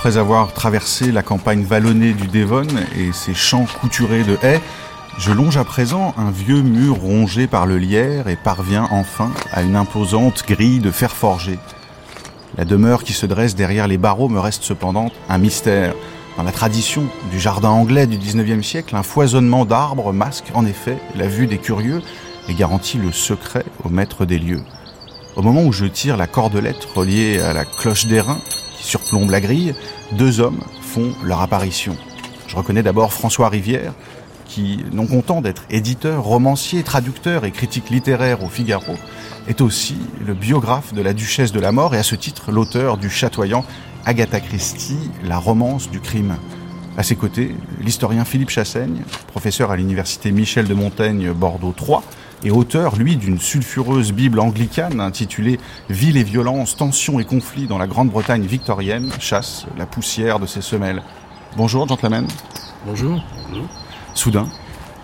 Après avoir traversé la campagne vallonnée du Devon et ses champs couturés de haies, je longe à présent un vieux mur rongé par le lierre et parviens enfin à une imposante grille de fer forgé. La demeure qui se dresse derrière les barreaux me reste cependant un mystère. Dans la tradition du jardin anglais du 19e siècle, un foisonnement d'arbres masque en effet la vue des curieux et garantit le secret au maître des lieux. Au moment où je tire la cordelette reliée à la cloche d'airain qui surplombe la grille, deux hommes font leur apparition. Je reconnais d'abord François Rivière, qui, non content d'être éditeur, romancier, traducteur et critique littéraire au Figaro, est aussi le biographe de la duchesse de la mort et à ce titre l'auteur du chatoyant Agatha Christie, la romance du crime. À ses côtés, l'historien Philippe Chassaigne, professeur à l'université Michel de Montaigne Bordeaux 3 et auteur, lui, d'une sulfureuse Bible anglicane intitulée Ville et violence, tensions et conflits dans la Grande-Bretagne victorienne, chasse la poussière de ses semelles. Bonjour, gentlemen. Bonjour. Soudain,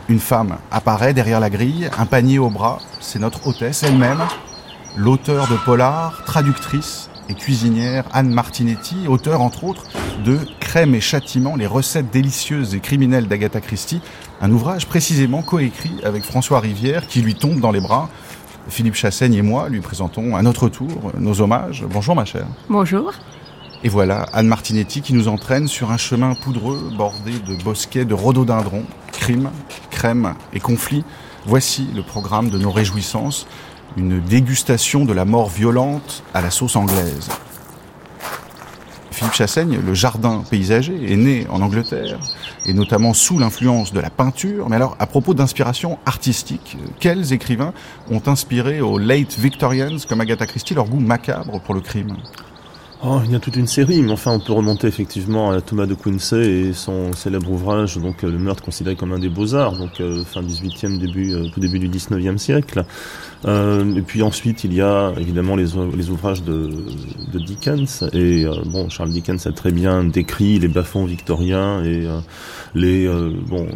une femme apparaît derrière la grille, un panier au bras. C'est notre hôtesse elle-même, l'auteur de Polar, traductrice et cuisinière Anne Martinetti, auteur entre autres de Crème et châtiment, les recettes délicieuses et criminelles d'Agatha Christie, un ouvrage précisément coécrit avec François Rivière qui lui tombe dans les bras. Philippe Chassaigne et moi lui présentons à notre tour nos hommages. Bonjour ma chère. Bonjour. Et voilà Anne Martinetti qui nous entraîne sur un chemin poudreux bordé de bosquets de rhododendrons, crime, crème et conflits. Voici le programme de nos réjouissances, une dégustation de la mort violente à la sauce anglaise. Philippe Chassaigne, le jardin paysager, est né en Angleterre, et notamment sous l'influence de la peinture. Mais alors, à propos d'inspiration artistique, quels écrivains ont inspiré aux late Victorians, comme Agatha Christie, leur goût macabre pour le crime? Oh, il y a toute une série, mais enfin on peut remonter effectivement à Thomas de Quincey et son célèbre ouvrage, donc Le meurtre considéré comme un des beaux-arts, donc euh, fin 18e, début, euh, tout début du 19e siècle. Euh, et puis ensuite il y a évidemment les, les ouvrages de, de Dickens, et bon Charles Dickens a très bien décrit les bas-fonds victoriens et les... bon,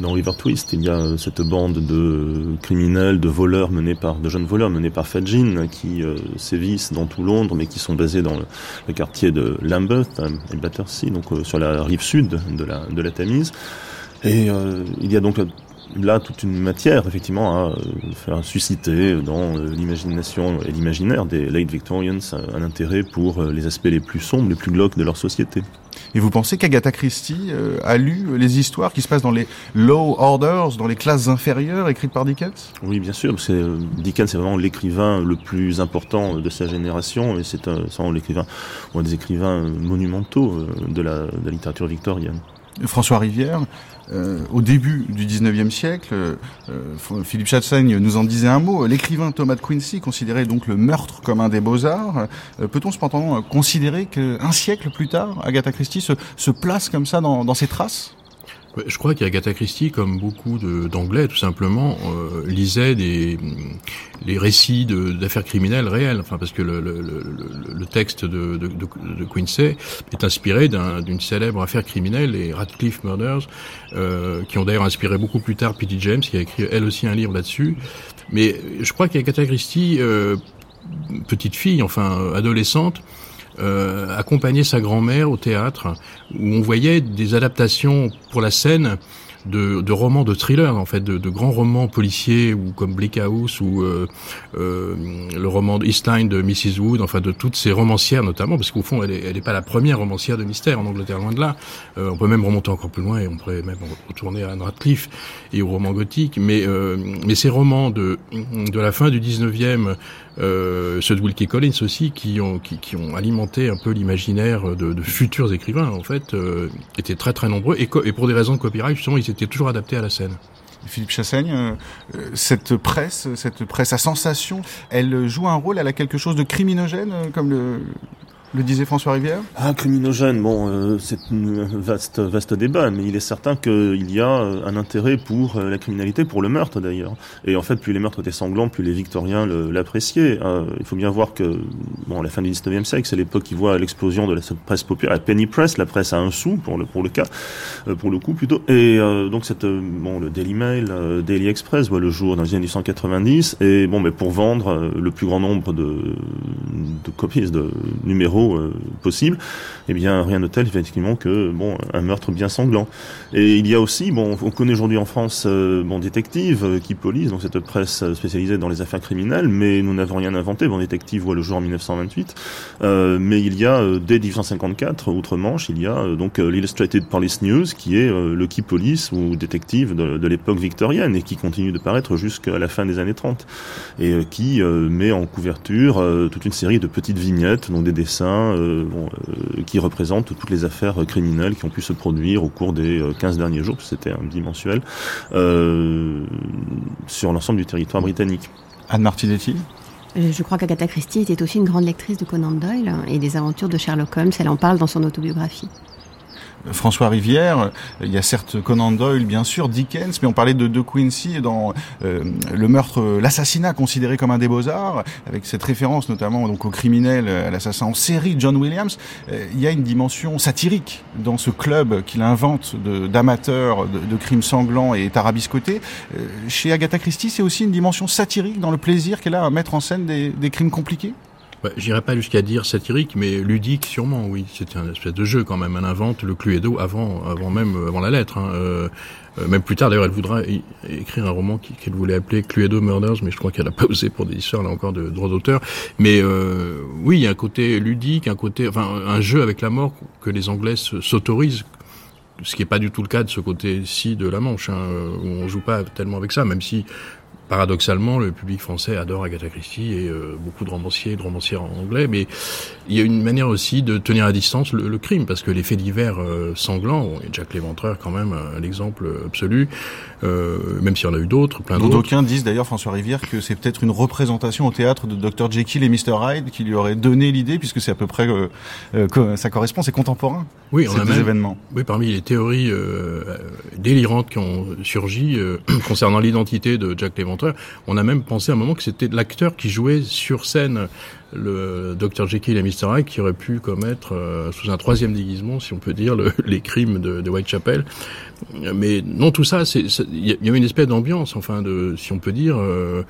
dans River Twist, il y a cette bande de criminels, de voleurs menés par, de jeunes voleurs menés par Fadjin qui sévissent dans tout Londres, mais qui sont basés dans le, quartier de Lambeth et Battersea, donc euh, sur la rive sud de la, de la Tamise. Et euh, il y a donc là toute une matière effectivement à euh, faire susciter dans l'imagination et l'imaginaire des late Victorians un intérêt pour les aspects les plus sombres, les plus glauques de leur société. Et vous pensez qu'Agatha Christie euh, a lu les histoires qui se passent dans les low orders, dans les classes inférieures, écrites par Dickens? Oui, bien sûr. C'est euh, Dickens, c'est vraiment l'écrivain le plus important de sa génération, et c'est l'écrivain, un des écrivains monumentaux euh, de la, de la littérature victorienne. François Rivière, euh, au début du 19e siècle, euh, Philippe Chatsaigne nous en disait un mot, l'écrivain Thomas de Quincy considérait donc le meurtre comme un des beaux-arts. Euh, peut-on cependant considérer qu'un siècle plus tard, Agatha Christie se, se place comme ça dans, dans ses traces? Je crois qu'Agatha Christie, comme beaucoup d'Anglais, tout simplement, euh, lisait des, les récits d'affaires criminelles réelles. Enfin, parce que le, texte de, de, de, Quincy est inspiré d'une célèbre affaire criminelle, les Radcliffe Murders, euh, qui ont d'ailleurs inspiré beaucoup plus tard P.D. James, qui a écrit elle aussi un livre là-dessus. Mais je crois qu'Agatha Christie, euh, petite fille, enfin adolescente, euh, accompagner sa grand-mère au théâtre, où on voyait des adaptations pour la scène de, de, romans de thriller en fait, de, de, grands romans policiers ou comme Bleak House ou euh, euh, le roman de Eastline de Mrs Wood, enfin de toutes ces romancières notamment, parce qu'au fond elle n'est elle est pas la première romancière de mystère en Angleterre loin de là. Euh, on peut même remonter encore plus loin et on pourrait même retourner à Anne Radcliffe et aux romans gothiques. Mais euh, mais ces romans de de la fin du 19e, euh, ceux de Wilkie Collins aussi, qui ont qui, qui ont alimenté un peu l'imaginaire de, de, futurs écrivains en fait, euh, étaient très très nombreux et, et pour des raisons de copyright justement ils était toujours adapté à la scène. Philippe Chassaigne, euh, euh, cette presse, cette presse à sensation, elle joue un rôle, elle a quelque chose de criminogène, euh, comme le, le disait François Rivière Ah, criminogène, bon, euh, c'est un vaste, vaste débat, mais il est certain qu'il y a euh, un intérêt pour euh, la criminalité, pour le meurtre d'ailleurs. Et en fait, plus les meurtres étaient sanglants, plus les Victoriens l'appréciaient. il faut bien voir que, bon, la fin du 19e siècle, c'est l'époque qui voit l'explosion de la presse populaire, la penny press, la presse à un sou, pour le, pour le cas, pour le coup plutôt. Et donc, cette, bon, le Daily Mail, Daily Express voit le jour dans les années 1890, et bon, mais pour vendre le plus grand nombre de, de copies, de numéros, scénario possible, eh bien rien de tel effectivement que bon un meurtre bien sanglant. Et il y a aussi, bon, on connaît aujourd'hui en France bon détective qui police, donc cette presse spécialisée dans les affaires criminelles, mais nous n'avons rien inventé. Bon détective voit le jour en 1928, mais il y a dès 1854 outre-Manche, il y a donc l'Illustrated Police News qui est le Key Police ou détective de, l'époque victorienne et qui continue de paraître jusqu'à la fin des années 30 et euh, qui euh, met en couverture euh, toute une série de petites vignettes, donc des dessins bon, qui représentent toutes les affaires criminelles qui ont pu se produire au cours des 15 derniers jours, c'était un bimensuel, sur l'ensemble du territoire britannique. Anne Martinetti je crois qu'Agatha Christie était aussi une grande lectrice de Conan Doyle et des aventures de Sherlock Holmes. Elle en parle dans son autobiographie. François Rivière, il y a certes Conan Doyle, bien sûr, Dickens, mais on parlait de De Quincy dans euh, le meurtre, l'assassinat considéré comme un des beaux-arts, avec cette référence notamment donc au criminel, à l'assassin en série, John Williams. Euh, il y a une dimension satirique dans ce club qu'il invente d'amateurs de, crimes sanglants et tarabiscotés. Euh, chez Agatha Christie, c'est aussi une dimension satirique dans le plaisir qu'elle a à mettre en scène des crimes compliqués? Bah, J'irai pas jusqu'à dire satirique, mais ludique sûrement, oui. C'est un espèce de jeu quand même. Elle invente le Cluedo avant, avant même, avant la lettre. Hein. Euh, euh même plus tard, d'ailleurs, elle voudra écrire un roman qu'elle voulait appeler Cluedo Murders, mais je crois qu'elle a pas osé pour des histoires là encore de droits d'auteur. Mais euh, oui, il y a un côté ludique, un côté, enfin, un jeu avec la mort que les Anglais s'autorisent ce qui n'est pas du tout le cas de ce côté-ci de la Manche, hein, où on joue pas tellement avec ça, même si paradoxalement, le public français adore Agatha Christie et euh, beaucoup de romanciers et de romancières en anglais, mais il y a une manière aussi de tenir à distance le, crime, parce que les faits divers euh, sanglants, et Jack l'Éventreur quand même l'exemple absolu, euh, même s'il y en a eu d'autres, plein d'autres. D'aucuns disent d'ailleurs, François Rivière, que c'est peut-être une représentation au théâtre de Dr Jekyll et Mr Hyde qui lui aurait donné l'idée, puisque c'est à peu près, que ça correspond, c'est contemporain. Oui, on a même, événements. Oui, parmi les théories délirantes qui ont surgi concernant l'identité de Jack l'Éventreur, on a même pensé à un moment que c'était l'acteur qui jouait sur scène le Dr Jekyll et Mr Hyde qui aurait pu commettre euh, sous un troisième déguisement, si on peut dire, les crimes de, Whitechapel. Mais non, tout ça, il y, avait une espèce d'ambiance, enfin, si on peut dire, euh,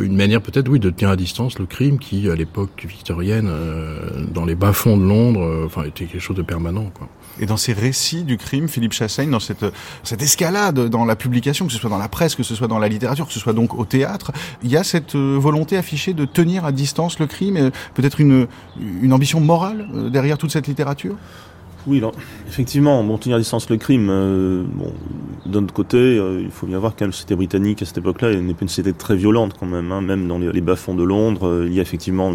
une manière peut-être, oui, de tenir à distance le crime qui, à l'époque victorienne, euh, dans les bas-fonds de Londres, enfin, était quelque chose de permanent, quoi. Et dans ces récits du crime, Philippe Chassaigne, dans cette, cette escalade dans la publication, que ce soit dans la presse, que ce soit dans la littérature, que ce soit donc au théâtre, il y a cette volonté affichée de tenir à distance le crime peut-être une, une ambition morale euh, derrière toute cette littérature? Oui, effectivement, tenir à distance le crime. Euh, bon, d'un autre côté, euh, il faut bien voir que la société britannique à cette époque-là n'est pas une société très violente quand même. Hein, même dans les, les bas-fonds de Londres, il y a effectivement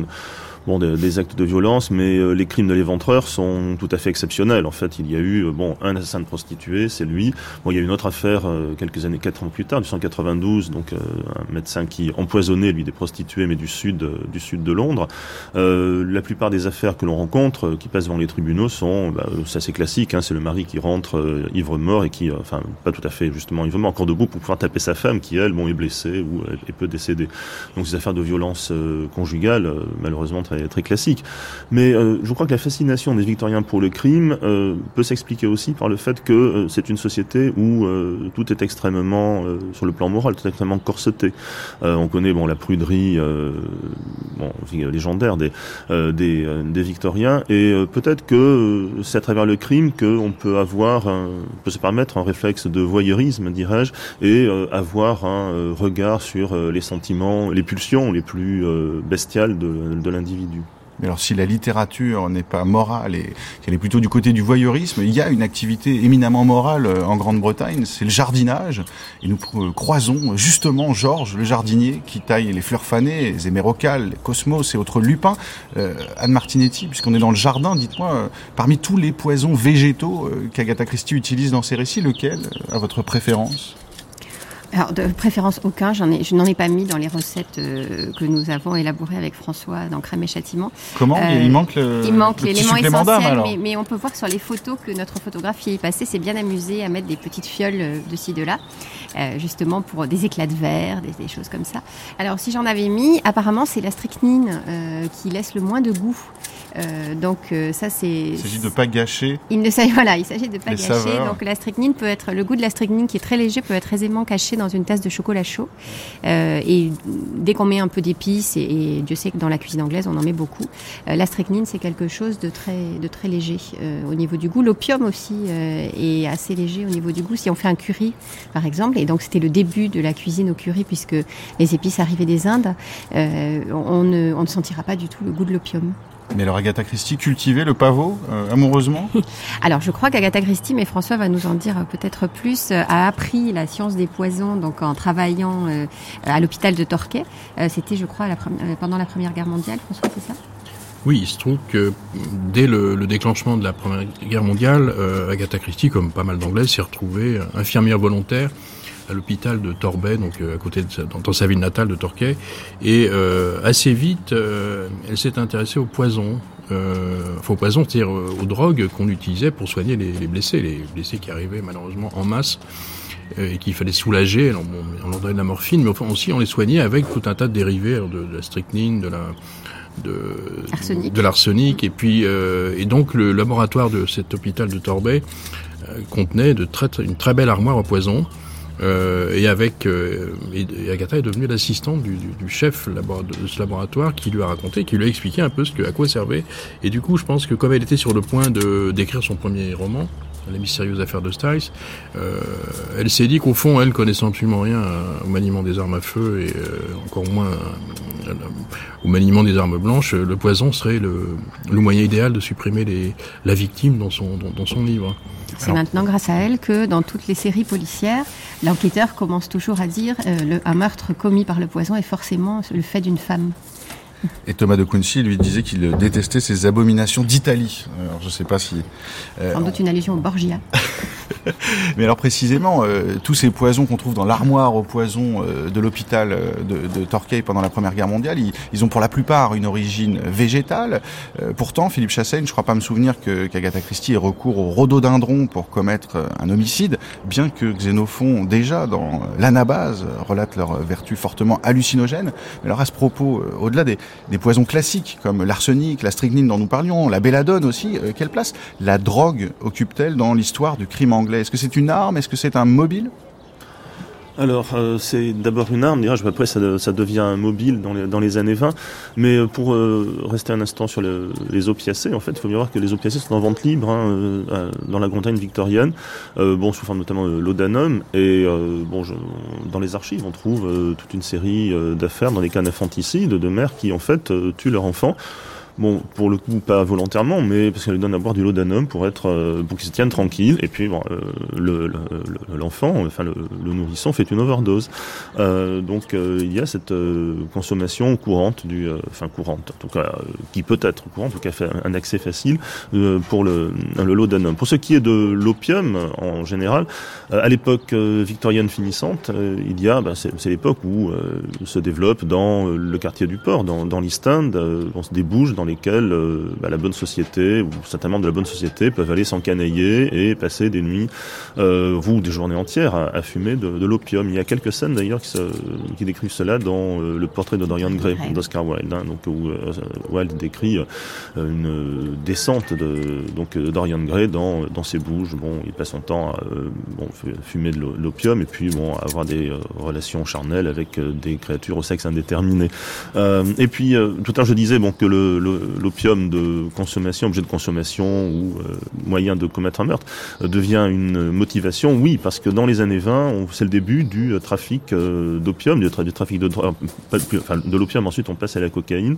bon, des, actes de violence, mais euh, les crimes de l'éventreur sont tout à fait exceptionnels. En fait, il y a eu euh, bon un assassin de prostituée, c'est lui. Bon, il y a eu une autre affaire euh, quelques années, quatre ans plus tard, 1992, donc un médecin qui empoisonnait lui des prostituées, mais du sud du sud de Londres. la plupart des affaires que l'on rencontre, qui passent devant les tribunaux, sont bah, c'est assez classique. Hein, c'est le mari qui rentre ivre mort et qui, enfin, pas tout à fait justement ivre mort, encore debout pour pouvoir taper sa femme qui elle, bon, est blessée ou est peut décéder. Donc ces affaires de violence conjugale, malheureusement très, classique. Mais euh, je crois que la fascination des Victoriens pour le crime euh, peut s'expliquer aussi par le fait que euh, c'est une société où tout est extrêmement, sur le plan moral, tout est extrêmement corseté. on connaît bon la pruderie légendaire des, Victoriens, et peut-être que c'est à travers le crime qu'on peut avoir, peut se permettre un réflexe de voyeurisme, dirais-je, et avoir un regard sur les sentiments, les pulsions les plus bestiales de l'individu. Mais alors si la littérature n'est pas morale et qu'elle est plutôt du côté du voyeurisme, il y a une activité éminemment morale euh, en Grande-Bretagne, c'est le jardinage. Et nous euh, croisons justement Georges, le jardinier, qui taille les fleurs fanées, les émérocales, les cosmos et autres lupins. Euh, Anne Martinetti, puisqu'on est dans le jardin, dites-moi, parmi tous les poisons végétaux qu'Agatha Christie utilise dans ses récits, lequel a votre préférence? Alors, de préférence aucun, j'en ai, je n'en ai pas mis dans les recettes euh, que nous avons élaborées avec François dans Crème et Châtiment. Comment euh, Il manque le Il manque l'élément essentiel, mais, mais, on peut voir que sur les photos que notre photographe qui est passé s'est bien amusé à mettre des petites fioles euh, de ci, de là, euh, justement pour des éclats de verre, des, des, choses comme ça. Alors, si j'en avais mis, apparemment, c'est la strychnine qui laisse le moins de goût. Euh, donc euh, ça c'est. Il s'agit de pas gâcher. Il ne s'agit voilà, il s'agit de pas gâcher. Donc la strychnine peut être le goût de la strychnine qui est très léger peut être aisément caché dans une tasse de chocolat chaud. Euh, et dès qu'on met un peu d'épices et, Dieu sait que dans la cuisine anglaise on en met beaucoup, la strychnine c'est quelque chose de très de très léger au niveau du goût. L'opium aussi est assez léger au niveau du goût. Si on fait un curry par exemple, et donc c'était le début de la cuisine au curry puisque les épices arrivaient des Indes, on ne, on ne sentira pas du tout le goût de l'opium. Mais alors Agatha Christie cultivait le pavot euh, amoureusement? Alors je crois qu'Agatha Christie, mais François va nous en dire peut-être plus, euh, a appris la science des poisons donc en travaillant euh, à l'hôpital de Torquay. C'était je crois la pendant la Première Guerre mondiale, François, c'est ça? Oui, il se trouve que dès le, déclenchement de la Première Guerre mondiale, Agatha Christie, comme pas mal d'Anglais, s'est retrouvée infirmière volontaire à l'hôpital de Torbay, donc euh, à côté de dans, sa ville natale de Torquay. Et euh, assez vite, euh, elle s'est intéressée au poison. Euh, au poison, c'est-à-dire aux drogues qu'on utilisait pour soigner les, les, blessés, les blessés qui arrivaient malheureusement en masse et qu'il fallait soulager. Alors, bon, on leur donnait de la morphine, mais enfin aussi on les soignait avec tout un tas de dérivés, de, de la strychnine, de la de, de l'arsenic et puis euh, et donc le laboratoire de cet hôpital de Torbay contenait de très, une très belle armoire au poison euh, et avec euh, et Agatha est devenue l'assistante du, du, chef de ce laboratoire qui lui a raconté, qui lui a expliqué un peu ce que, à quoi servait. Et du coup, je pense que comme elle était sur le point de d'écrire son premier roman, La mystérieuse affaire de Styles, euh, elle s'est dit qu'au fond, elle connaissant absolument rien au maniement des armes à feu et euh, encore moins au maniement des armes blanches, le poison serait le, le moyen idéal de supprimer les, la victime dans son, dans son livre. C'est maintenant grâce à elle que dans toutes les séries policières, l'enquêteur commence toujours à dire euh, le, un meurtre commis par le poison est forcément le fait d'une femme. Et Thomas de Quincy lui disait qu'il détestait ces abominations d'Italie. Alors je sais pas si... Euh, Sans doute une allusion au Borgia. Mais alors précisément, euh, tous ces poisons qu'on trouve dans l'armoire aux poisons euh, de l'hôpital euh, de, de, Torquay pendant la Première Guerre mondiale, ils, ils ont pour la plupart une origine végétale. pourtant, Philippe Chassaigne, je crois pas me souvenir qu'Agatha Christie ait recours au rhododendron pour commettre un homicide, bien que Xénophon, déjà dans l'anabase, relate leurs vertus fortement hallucinogènes. Mais alors à ce propos, au-delà des, des, poisons classiques comme l'arsenic, la strychnine dont nous parlions, la belladone aussi, quelle place? La drogue occupe-t-elle dans l'histoire du crime anglais? Est-ce que c'est une arme? Est-ce que c'est un mobile? Alors, euh, c'est d'abord une arme, déjà, après ça, ça devient mobile dans les, années 20. Mais euh, pour euh, rester un instant sur les opiacés, en fait, il faut bien voir que les opiacés sont en vente libre hein, dans la Grande victorienne, bon, sous forme notamment de l'odanum. Et bon, je, dans les archives, on trouve toute une série d'affaires dans les cas d'infanticide de mères qui, en fait, tuent leur enfant. Bon, pour le coup, pas volontairement, mais parce qu'elle lui donne à boire du laudanum pour être, euh, pour qu'il se tienne tranquille. Et puis, bon, euh, l'enfant, le, enfin le, nourrisson, fait une overdose. Euh, donc, il y a cette consommation courante du, enfin courante, en tout cas, qui peut être courante, en tout cas, un accès facile pour le, le laudanum. Pour ce qui est de l'opium, en général, à l'époque victorienne finissante, il y a, bah, c'est l'époque où se développe dans le quartier du port, dans, dans l'East on se débouche lesquels euh, bah, la bonne société ou certains membres de la bonne société peuvent aller s'encanailler et passer des nuits euh, ou des journées entières à, fumer de, de l'opium. Il y a quelques scènes d'ailleurs qui, qui, décrivent cela dans euh, le portrait de Dorian Gray d'Oscar Wilde, hein, donc où euh, Wilde décrit une descente de donc Dorian Gray dans dans ses bouges. Bon, il passe son temps à bon, fumer de l'opium et puis bon avoir des relations charnelles avec des créatures au sexe indéterminé. et puis tout à l'heure je disais bon que le l'opium de consommation, objet de consommation ou euh, moyen de commettre un meurtre, euh, devient une motivation, oui, parce que dans les années 20, c'est le début du euh, trafic d'opium, du, trafic de enfin, de l'opium, ensuite on passe à la cocaïne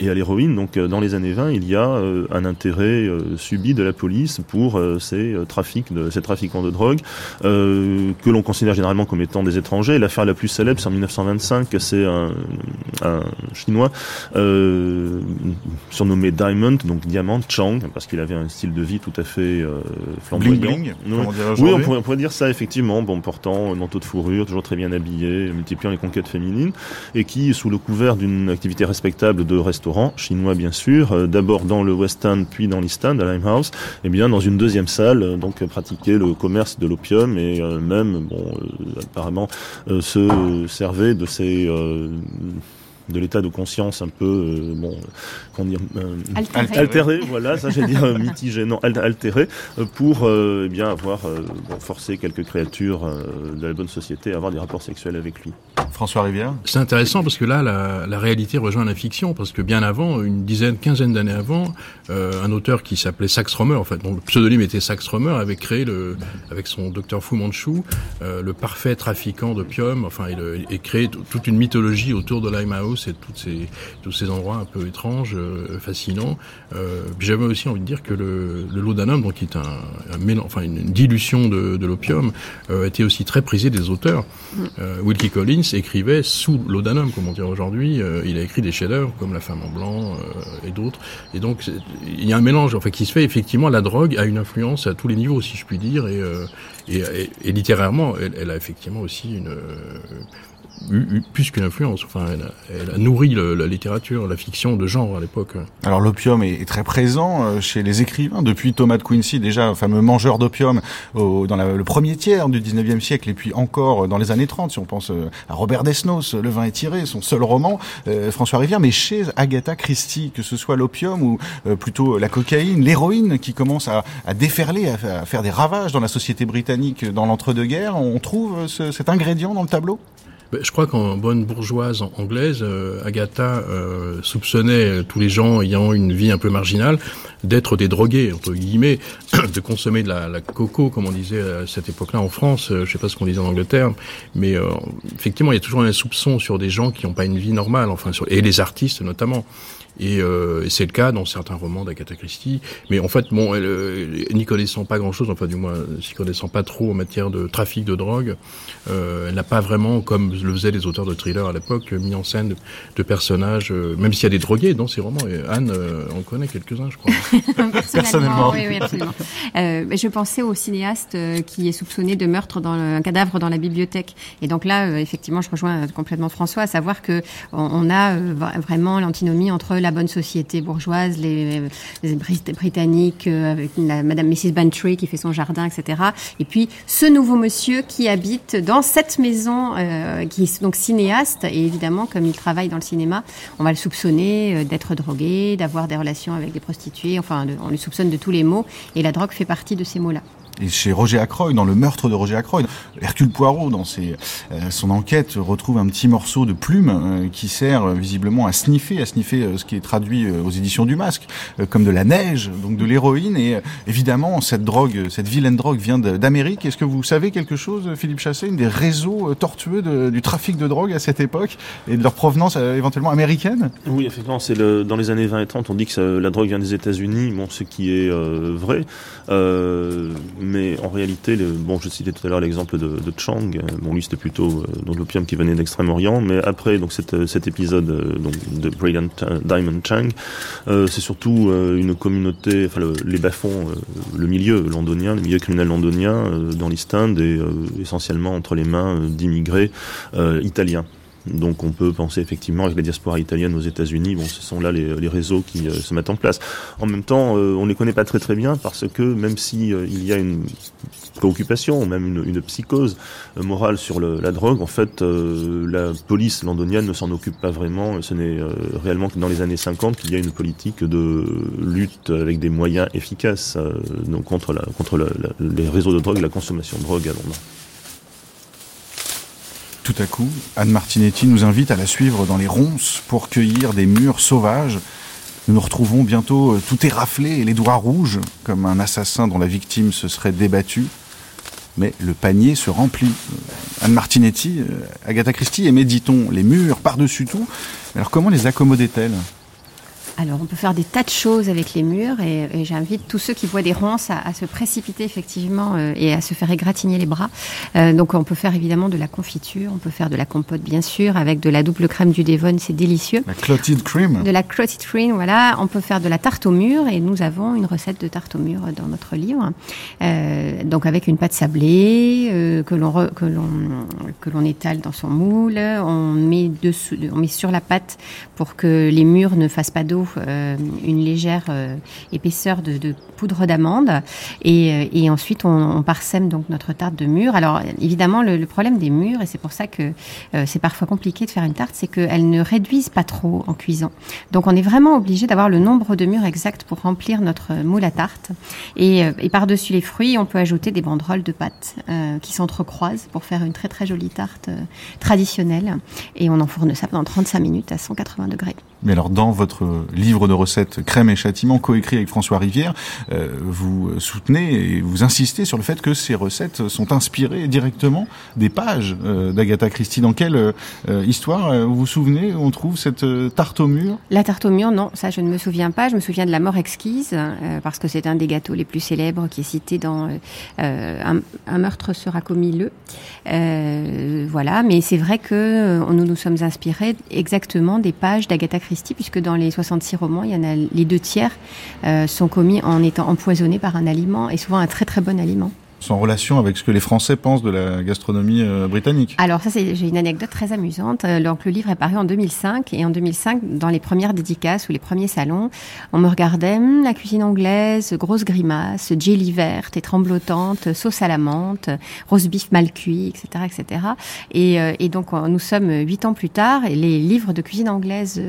et à l'héroïne. Donc dans les années 20, il y a un intérêt subi de la police pour ces trafics, de, ces trafiquants de drogue, que l'on considère généralement comme étant des étrangers. L'affaire la plus célèbre, c'est en 1925, c'est un Chinois surnommé Diamond, donc Diamant Chang, parce qu'il avait un style de vie tout à fait euh, flamboyant. Bling, oui, on pourrait, dire ça effectivement, bon, portant un manteau de fourrure, toujours très bien habillé, multipliant les conquêtes féminines, et qui, sous le couvert d'une activité respectable de restaurant, chinois bien sûr, euh, d'abord dans le West End, puis dans l'East End, à Limehouse, et eh bien dans une deuxième salle, euh, donc pratiquer le commerce de l'opium et même, bon, apparemment, se servait de ces de l'état de conscience un peu, bon, comment dire, altéré. voilà, ça j'ai dire mitigé, non, altéré, pour eh bien avoir forcé quelques créatures de la bonne société à avoir des rapports sexuels avec lui. François Rivière? C'est intéressant parce que là, la, la, réalité rejoint la fiction, parce que bien avant, une dizaine, quinzaine d'années avant, euh, un auteur qui s'appelait Sax Romer, en fait, dont le pseudonyme était Sax Romer, avait créé, le, avec son docteur Fu Manchu, euh, le parfait trafiquant d'opium, enfin, il, il créé toute une mythologie autour de Limehouse et toutes ces, tous ces endroits un peu étranges, euh, fascinants. Euh, J'avais aussi envie de dire que le, le laudanum, donc qui est un, un enfin, une, dilution de, de l'opium, euh, était aussi très prisé des auteurs. Wilkie Collins écrivait sous l'odanum, comme on dit aujourd'hui. Il a écrit des chefs-d'œuvre comme La Femme en blanc et d'autres. Et donc il y a un mélange, enfin, qui se fait effectivement. La drogue a une influence à tous les niveaux, si je puis dire, et, euh, et, et, littérairement, elle, elle, a effectivement aussi une plus qu'une influence. Enfin, elle a, nourri la littérature, la fiction de genre à l'époque. Alors l'opium est, très présent euh, chez les écrivains depuis Thomas de Quincy, déjà fameux mangeur d'opium dans le premier tiers du 19e siècle, et puis encore dans les années 30, si on pense euh, à Robert Desnos, Le vin est tiré, son seul roman, euh, François Rivière, mais chez Agatha Christie, que ce soit l'opium ou plutôt la cocaïne, l'héroïne qui commence à, à déferler, à, faire des ravages dans la société britannique dans l'entre-deux-guerres, on trouve cet ingrédient dans le tableau? Je crois qu'en bonne bourgeoise anglaise, euh, Agatha euh, soupçonnait tous les gens ayant une vie un peu marginale d'être des drogués, entre guillemets, de consommer de la, la, coco, comme on disait à cette époque-là en France, euh, je sais pas ce qu'on disait en Angleterre, mais effectivement, il y a toujours un soupçon sur des gens qui n'ont pas une vie normale, enfin, sur, et les artistes notamment. Et, euh, c'est le cas dans certains romans d'Agatha Christie. Mais en fait, bon, elle, euh, n'y connaissant pas grand-chose, enfin du moins s'y connaissant pas trop en matière de trafic de drogue, euh, elle n'a pas vraiment, comme le faisaient les auteurs de thrillers à l'époque, mis en scène de, personnages, euh, même s'il y a des drogués dans ces romans. Et Anne, euh, on connaît quelques-uns, je crois. Personnellement, oui, oui, absolument. je pensais au cinéaste qui est soupçonné de meurtre dans le, un cadavre dans la bibliothèque. Et donc là, effectivement, je rejoins complètement François, à savoir que on, on a vraiment l'antinomie entre la bonne société bourgeoise, les, Britanniques, euh, avec la, Madame Mrs. Bantry qui fait son jardin, etc. Et puis ce nouveau monsieur qui habite dans cette maison, euh, qui est donc cinéaste, et évidemment, comme il travaille dans le cinéma, on va le soupçonner euh, d'être drogué, d'avoir des relations avec des prostituées, enfin, on le soupçonne de tous les maux, et la drogue fait partie de ces mots-là. Et chez Roger Ackroyd, dans le meurtre de Roger Ackroyd, Hercule Poirot, dans ses, euh, son enquête, retrouve un petit morceau de plume euh, qui sert euh, visiblement à sniffer, à sniffer ce qui est traduit aux éditions du Masque, comme de la neige, donc de l'héroïne. Et évidemment, cette drogue, cette vilaine drogue vient d'Amérique. Est-ce que vous savez quelque chose, Philippe Chassé, des réseaux tortueux de, du trafic de drogue à cette époque et de leur provenance éventuellement américaine? Oui, effectivement, c'est le, dans les années 20 et 30, on dit que la drogue vient des États-Unis, bon, ce qui est vrai. Euh, mais en réalité, bon, je citais tout à l'heure l'exemple de, Chang. Bon, lui, c'était plutôt euh, l'opium qui venait d'Extrême-Orient, mais après, donc cet, cet épisode euh, de Brilliant Diamond Chang, euh, c'est surtout euh, une communauté, enfin le, les bas-fonds, le milieu londonien, le milieu criminel londonien dans l'East End et essentiellement entre les mains d'immigrés italiens. Donc on peut penser effectivement avec la diaspora italienne aux États-Unis, bon, ce sont là les, réseaux qui euh, se mettent en place. En même temps, euh, on ne les connaît pas très très bien parce que même si euh, il y a une préoccupation, même une, psychose morale sur la drogue, en fait, la police londonienne ne s'en occupe pas vraiment. Ce n'est réellement que dans les années 50 qu'il y a une politique de lutte avec des moyens efficaces contre, les réseaux de drogue, la consommation de drogue à Londres. Tout à coup, Anne Martinetti nous invite à la suivre dans les ronces pour cueillir des murs sauvages. Nous nous retrouvons bientôt euh, tout éraflé et les doigts rouges, comme un assassin dont la victime se serait débattue. Mais le panier se remplit. Anne Martinetti, euh, Agatha Christie aimait, dit-on, les murs par-dessus tout. Alors comment les accommodait-elle alors, on peut faire des tas de choses avec les murs et, et j'invite tous ceux qui voient des ronces à, à se précipiter effectivement euh, et à se faire égratigner les bras. Euh, donc, on peut faire évidemment de la confiture, on peut faire de la compote bien sûr avec de la double crème du Devon, c'est délicieux. La clotted cream. De la clotted cream, voilà. On peut faire de la tarte au mur et nous avons une recette de tarte au mur dans notre livre. Euh, donc, avec une pâte sablée euh, que l'on que l'on que l'on étale dans son moule, on met dessous, on met sur la pâte pour que les murs ne fassent pas d'eau l'eau une légère épaisseur de, poudre d'amande et, ensuite on, parsème donc notre tarte de mûre. Alors évidemment le, problème des mûres et c'est pour ça que c'est parfois compliqué de faire une tarte, c'est qu'elles ne réduisent pas trop en cuisant. Donc on est vraiment obligé d'avoir le nombre de mûres exact pour remplir notre moule à tarte. Et, et par-dessus les fruits, on peut ajouter des banderoles de pâte qui s'entrecroisent pour faire une très très jolie tarte traditionnelle. Et on enfourne ça pendant 35 minutes à 180 degrés. Mais alors, dans votre livre de recettes Crème et Châtiment, coécrit avec François Rivière, euh, vous soutenez et vous insistez sur le fait que ces recettes sont inspirées directement des pages euh, d'Agatha Christie. Dans quelle euh, histoire vous vous souvenez on trouve cette tarte au mur La tarte au mur, non, ça je ne me souviens pas. Je me souviens de la mort exquise parce que c'est un des gâteaux les plus célèbres qui est cité dans un, un, meurtre sera commis le. voilà, mais c'est vrai que nous nous sommes inspirés exactement des pages d'Agatha Christie puisque dans les 66 romans, il y les deux tiers euh, sont commis en étant empoisonnés par un aliment, et souvent un très très bon aliment en relation avec ce que les Français pensent de la gastronomie euh, britannique. Alors ça, j'ai une anecdote très amusante. Euh, donc le livre est paru en 2005 et en 2005, dans les premières dédicaces ou les premiers salons, on me regardait hum, la cuisine anglaise, grosse grimace, jelly verte et tremblotante, sauce à la menthe, rose beef mal cuit, etc., etc. Et, euh, et donc nous sommes huit ans plus tard et les livres de cuisine anglaise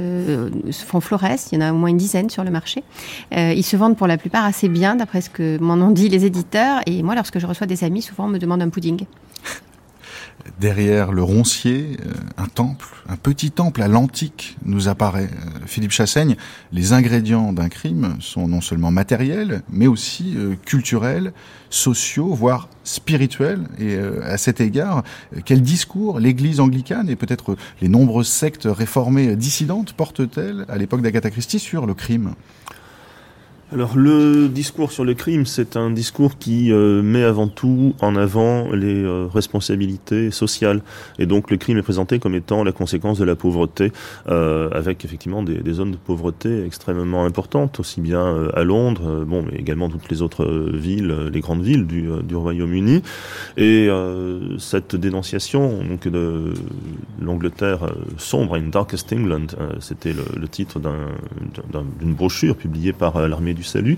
font florès. Il y en a au moins une dizaine sur le marché. ils se vendent pour la plupart assez bien, d'après ce que m'en ont dit les éditeurs. Et moi, lorsque je reçois des amis, souvent on me demande un pudding. Derrière le roncier, euh, un temple, un petit temple à l'antique nous apparaît. Euh, Philippe Chassaigne, les ingrédients d'un crime sont non seulement matériels, mais aussi euh, culturels, sociaux, voire spirituels. Et à cet égard, quel discours l'Église anglicane et peut-être les nombreuses sectes réformées dissidentes portent-elles à l'époque d'Agatha Christie sur le crime? Alors le discours sur le crime, c'est un discours qui euh, met avant tout en avant les euh, responsabilités sociales. Et donc le crime est présenté comme étant la conséquence de la pauvreté, euh, avec effectivement des, zones de pauvreté extrêmement importantes, aussi bien à Londres, bon, mais également toutes les autres villes, les grandes villes du, Royaume-Uni. Et cette dénonciation donc de l'Angleterre sombre, in Darkest England, c'était le, titre d'une brochure publiée par l'armée du salut.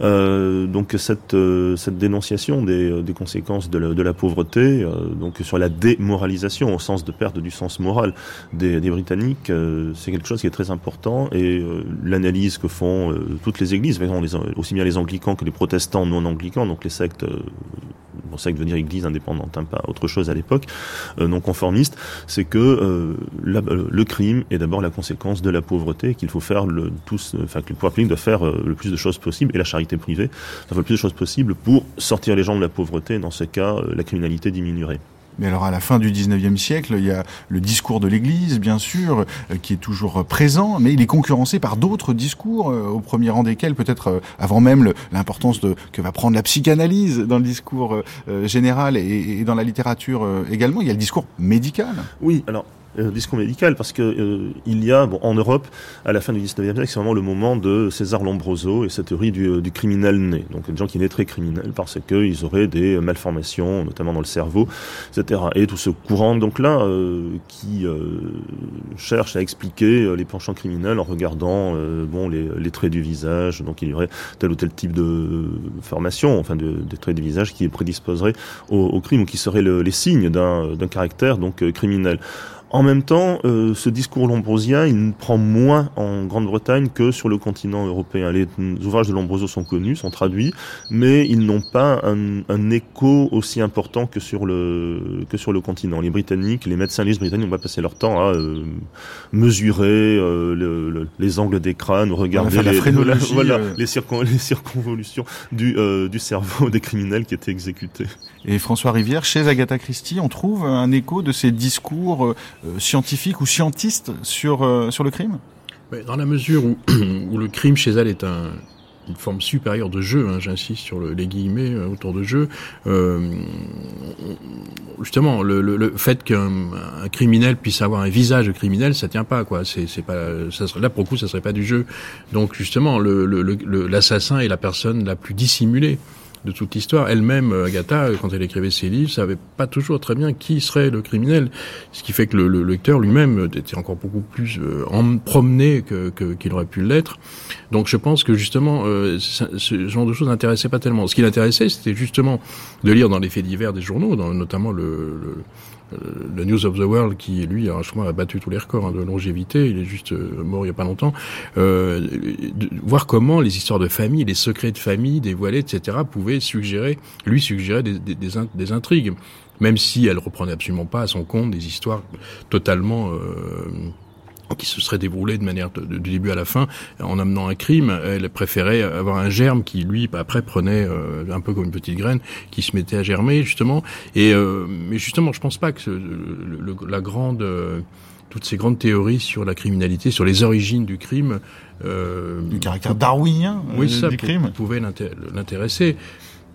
Euh, donc cette, euh, cette dénonciation des, euh, des conséquences de la, pauvreté, donc sur la démoralisation au sens de perte du sens moral des, Britanniques, c'est quelque chose qui est très important et l'analyse que font toutes les églises, aussi bien les anglicans que les protestants non anglicans, donc les sectes bon, ça que veut dire église indépendante, hein, pas autre chose à l'époque, non conformiste, c'est que le crime est d'abord la conséquence de la pauvreté, qu'il faut faire le tous, enfin que le pouvoir public doit faire le plus de choses possibles, et la charité privée, ça fait le plus de choses possibles pour sortir les gens de la pauvreté. Dans ce cas, euh, la criminalité diminuerait. Mais alors à la fin du 19e siècle, il y a le discours de l'Église, bien sûr, euh, qui est toujours présent, mais il est concurrencé par d'autres discours, euh, au premier rang desquels peut-être avant même l'importance que va prendre la psychanalyse dans le discours général et, et, dans la littérature également. Il y a le discours médical. Oui, alors euh, discours médical parce que euh, il y a bon, en Europe à la fin du 19e siècle c'est vraiment le moment de César Lombroso et cette théorie du, euh, du criminel né. Donc des gens qui très criminels parce qu'ils auraient des malformations notamment dans le cerveau etc et tout ce courant donc là euh, qui cherche à expliquer les penchants criminels en regardant bon les, les, traits du visage. Donc il y aurait tel ou tel type de formation enfin de, des traits du visage qui prédisposerait au, au crime ou qui seraient le, les signes d'un caractère donc criminel en même temps, euh, ce discours lombrosien, il prend moins en Grande-Bretagne que sur le continent européen. Les ouvrages de Lombroso sont connus, sont traduits, mais ils n'ont pas un, un, écho aussi important que sur le que sur le continent. Les Britanniques, les médecins britanniques n'ont pas passé leur temps à euh, mesurer euh, le, les angles des crânes, regarder les, voilà, euh. les, les, circonvolutions du, du cerveau des criminels qui étaient exécutés. Et François Rivière, chez Agatha Christie, on trouve un écho de ces discours euh, scientifique ou scientiste sur, euh, sur le crime? Dans la mesure où, le crime chez elle est un, une forme supérieure de jeu, hein, j'insiste sur le, les guillemets euh, autour de jeu, euh, justement, le, fait qu'un criminel puisse avoir un visage criminel, ça tient pas, quoi. C'est pas, ça serait, là pour le coup, ça serait pas du jeu. Donc justement, l'assassin est la personne la plus dissimulée. De toute l'histoire. Elle-même, Agatha, quand elle écrivait ses livres, savait pas toujours très bien qui serait le criminel, ce qui fait que le, lecteur lui-même était encore beaucoup plus en promené que qu'il aurait pu l'être. Donc je pense que justement, ce genre de choses n'intéressait pas tellement. Ce qui l'intéressait, c'était justement de lire dans les faits divers des journaux, notamment le, le le News of the World qui lui franchement a battu tous les records hein, de longévité. Il est juste euh, mort il y a pas longtemps. Euh, voir comment les histoires de famille les secrets de famille dévoilés etc pouvaient suggérer lui suggérer des, des, des, intrigues. Même si elle reprenait absolument pas à son compte des histoires totalement euh, qui se serait déroulé de manière du début à la fin en amenant un crime. Elle préférait avoir un germe qui lui après prenait euh, un peu comme une petite graine qui se mettait à germer justement. Et euh, mais justement, je pense pas que le, la grande euh, toutes ces grandes théories sur la criminalité, sur les origines du crime, du caractère darwinien oui, ça du crime, pouvait l'intéresser.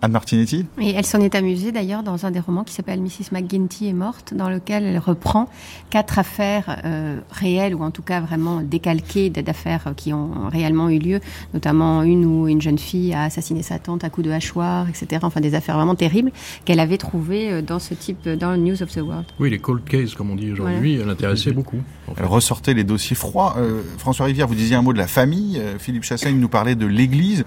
Anne Martinetti Et elle s'en est amusée d'ailleurs dans un des romans qui s'appelle Mrs. McGinty est morte, dans lequel elle reprend quatre affaires euh, réelles, ou en tout cas vraiment décalquées d'affaires qui ont réellement eu lieu, notamment une où une jeune fille a assassiné sa tante à coups de hachoir, etc. Enfin des affaires vraiment terribles qu'elle avait trouvées euh, dans ce type, dans le News of the World. Oui, les cold cases, comme on dit aujourd'hui, elle intéressait beaucoup. Elle ressortait les dossiers froids. Euh, François Rivière, vous disiez un mot de la famille. Philippe Chassaigne nous parlait de l'Église.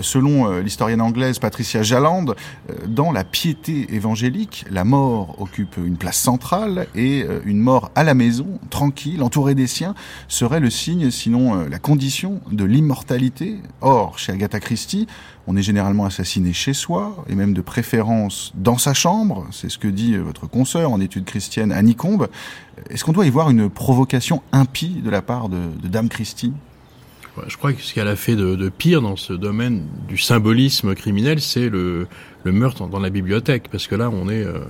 selon l'historienne anglaise Patricia Jalande, euh, dans la piété évangélique, la mort occupe une place centrale et euh, une mort à la maison, tranquille, entourée des siens, serait le signe, sinon euh, la condition de l'immortalité. Or, chez Agatha Christie, on est généralement assassiné chez soi, et même de préférence dans sa chambre, c'est ce que dit votre consoeur en études chrétiennes, Annie Combe. Est-ce qu'on doit y voir une provocation impie de la part de, de Dame Christie? Je crois que ce qu'elle a fait de, de, pire dans ce domaine du symbolisme criminel, c'est le, le meurtre dans la bibliothèque, parce que là, on est, euh,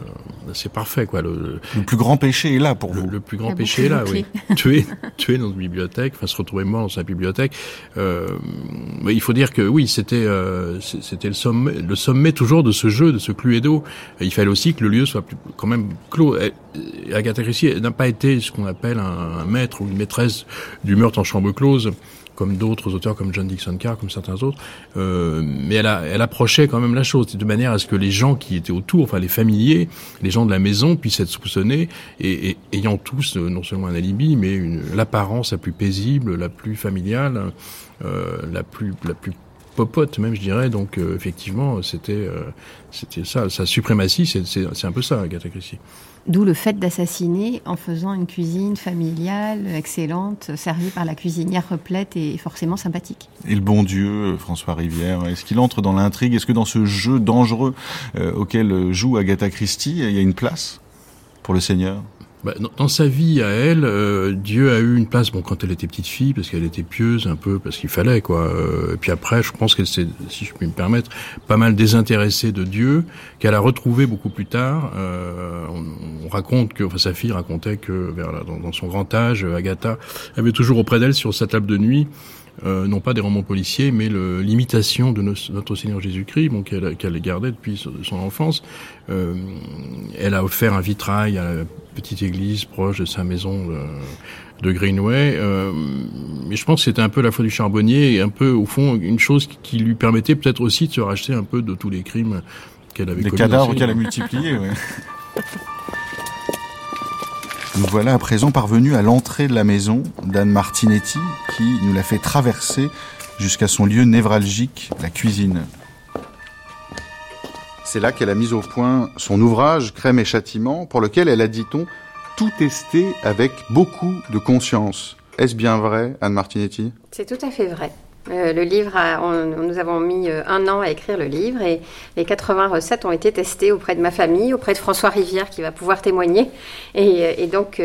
c'est parfait, quoi. Le, le, plus grand péché est là pour vous. Le plus grand péché est là, oui. tuer, tuer dans une bibliothèque, enfin se retrouver mort dans sa bibliothèque. Euh, mais il faut dire que oui, c'était, euh, c'était le sommet, le sommet toujours de ce jeu, de ce Cluedo. Il fallait aussi que le lieu soit plus, quand même clos. Agatha Christie n'a pas été ce qu'on appelle un, un maître ou une maîtresse du meurtre en chambre close comme d'autres auteurs comme John Dixon Carr, comme certains autres. Euh, mais elle, a, elle approchait quand même la chose de manière à ce que les gens qui étaient autour, enfin les familiers, les gens de la maison puissent être soupçonnés et, et ayant tous euh, non seulement un alibi, mais l'apparence la plus paisible, la plus familiale, euh, la plus la plus popote même je dirais donc euh, effectivement c'était euh, c'était ça sa suprématie c'est un peu ça Agatha Christie D'où le fait d'assassiner en faisant une cuisine familiale, excellente, servie par la cuisinière replète et forcément sympathique. Et le bon Dieu, François Rivière, est-ce qu'il entre dans l'intrigue? Est-ce que dans ce jeu dangereux euh, auquel joue Agatha Christie, il y a une place pour le Seigneur? Dans, sa vie à elle, euh, Dieu a eu une place, bon, quand elle était petite fille, parce qu'elle était pieuse un peu, parce qu'il fallait, quoi. Euh, et puis après, je pense qu'elle s'est, si je puis me permettre, pas mal désintéressée de Dieu, qu'elle a retrouvé beaucoup plus tard. Euh, on, raconte que, enfin, sa fille racontait que, vers dans, dans, son grand âge, Agatha avait toujours auprès d'elle, sur sa table de nuit, euh, non pas des romans policiers, mais l'imitation de notre Seigneur Jésus-Christ, bon, qu'elle gardait depuis son enfance. Euh, elle a offert un vitrail à la petite église proche de sa maison de, de Greenway. Euh, mais je pense que c'était un peu la foi du charbonnier et un peu, au fond, une chose qui lui permettait peut-être aussi de se racheter un peu de tous les crimes qu'elle avait commis. Des cadavres qu'elle a multipliés, oui. Nous voilà à présent parvenus à l'entrée de la maison d'Anne Martinetti qui nous l'a fait traverser jusqu'à son lieu névralgique, la cuisine. C'est là qu'elle a mis au point son ouvrage Crème et châtiment pour lequel elle a, dit-on, tout testé avec beaucoup de conscience. Est-ce bien vrai, Anne Martinetti? C'est tout à fait vrai. Euh, le livre, nous avons mis euh, un an à écrire le livre et les 80 recettes ont été testées auprès de ma famille, auprès de François Rivière qui va pouvoir témoigner. Et, euh, donc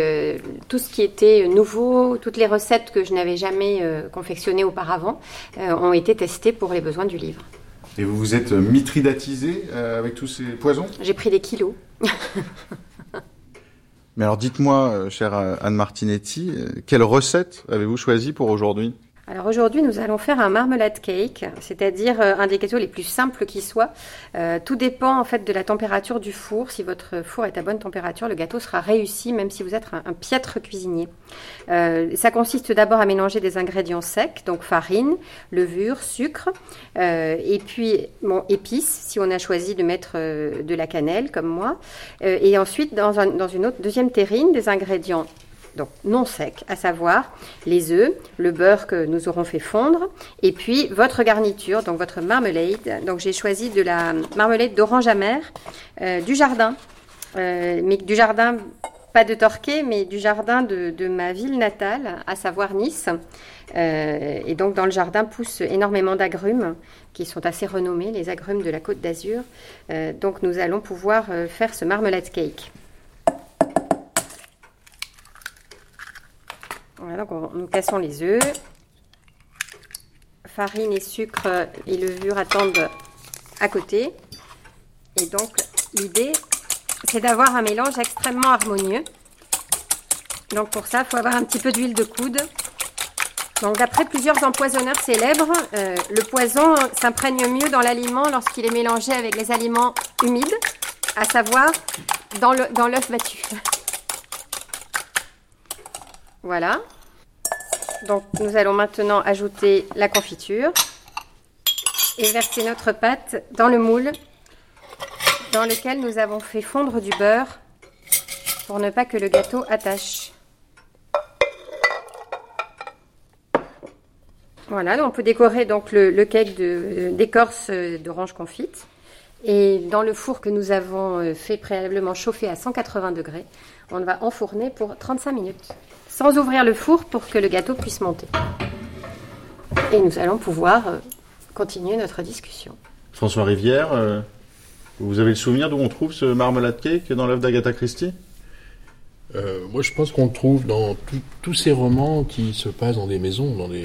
tout ce qui était nouveau, toutes les recettes que je n'avais jamais confectionnées auparavant ont été testées pour les besoins du livre. Et vous vous êtes mitridatisé avec tous ces poisons? J'ai pris des kilos. Mais alors dites-moi, chère Anne Martinetti, quelle recette avez-vous choisi pour aujourd'hui? Alors aujourd'hui, nous allons faire un marmelade cake, c'est-à-dire euh, un des gâteaux les plus simples qui soit. Euh, tout dépend en fait de la température du four. Si votre four est à bonne température, le gâteau sera réussi, même si vous êtes un, piètre cuisinier. Euh, ça consiste d'abord à mélanger des ingrédients secs, donc farine, levure, sucre, et puis épices, si on a choisi de mettre de la cannelle comme moi. et ensuite, dans, dans une autre deuxième terrine, des ingrédients donc non sec, à savoir les œufs, le beurre que nous aurons fait fondre, et puis votre garniture, donc votre marmelade. Donc j'ai choisi de la marmelade d'orange amère euh, du jardin, euh, mais du jardin pas de Torquay, mais du jardin de, ma ville natale, à savoir Nice. Euh, et donc dans le jardin poussent énormément d'agrumes qui sont assez renommés, les agrumes de la Côte d'Azur. donc nous allons pouvoir faire ce marmelade cake. Voilà, nous cassons les œufs. Farine et sucre et levure attendent à côté. Et donc l'idée, c'est d'avoir un mélange extrêmement harmonieux. Donc pour ça, il faut avoir un petit peu d'huile de coude. Donc d'après plusieurs empoisonneurs célèbres, euh, le poison s'imprègne mieux dans l'aliment lorsqu'il est mélangé avec les aliments humides, à savoir dans l'œuf battu. Voilà. Donc nous allons maintenant ajouter la confiture et verser notre pâte dans le moule dans lequel nous avons fait fondre du beurre pour ne pas que le gâteau attache. Voilà, on peut décorer donc le, cake d'écorce d'orange confite. Et dans le four que nous avons euh, fait préalablement chauffer à 180 degrés, on va enfourner pour 35 minutes sans ouvrir le four pour que le gâteau puisse monter. Et nous allons pouvoir euh, continuer notre discussion. François Rivière, euh, vous avez le souvenir d'où on trouve ce marmelade cake dans l'œuvre d'Agatha Christie? Euh, moi, je pense qu'on le trouve dans tous ces romans qui se passent dans des maisons, dans des,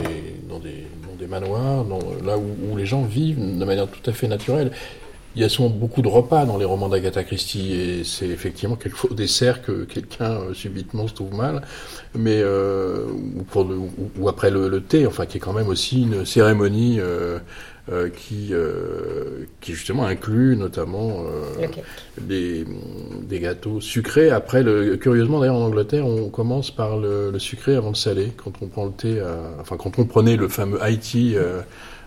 dans des, des manoirs, là où, où, les gens vivent de manière tout à fait naturelle. Il y a souvent beaucoup de repas dans les romans d'Agatha Christie et c'est effectivement quelquefois au dessert que quelqu'un euh, subitement se trouve mal, mais euh, ou, pour ou, après le, thé, enfin qui est quand même aussi une cérémonie euh, euh qui qui justement inclut notamment des, des gâteaux sucrés. Après, le, curieusement d'ailleurs en Angleterre, on commence par le, le, sucré avant le salé quand on prend le thé, enfin quand on prenait le fameux Haïti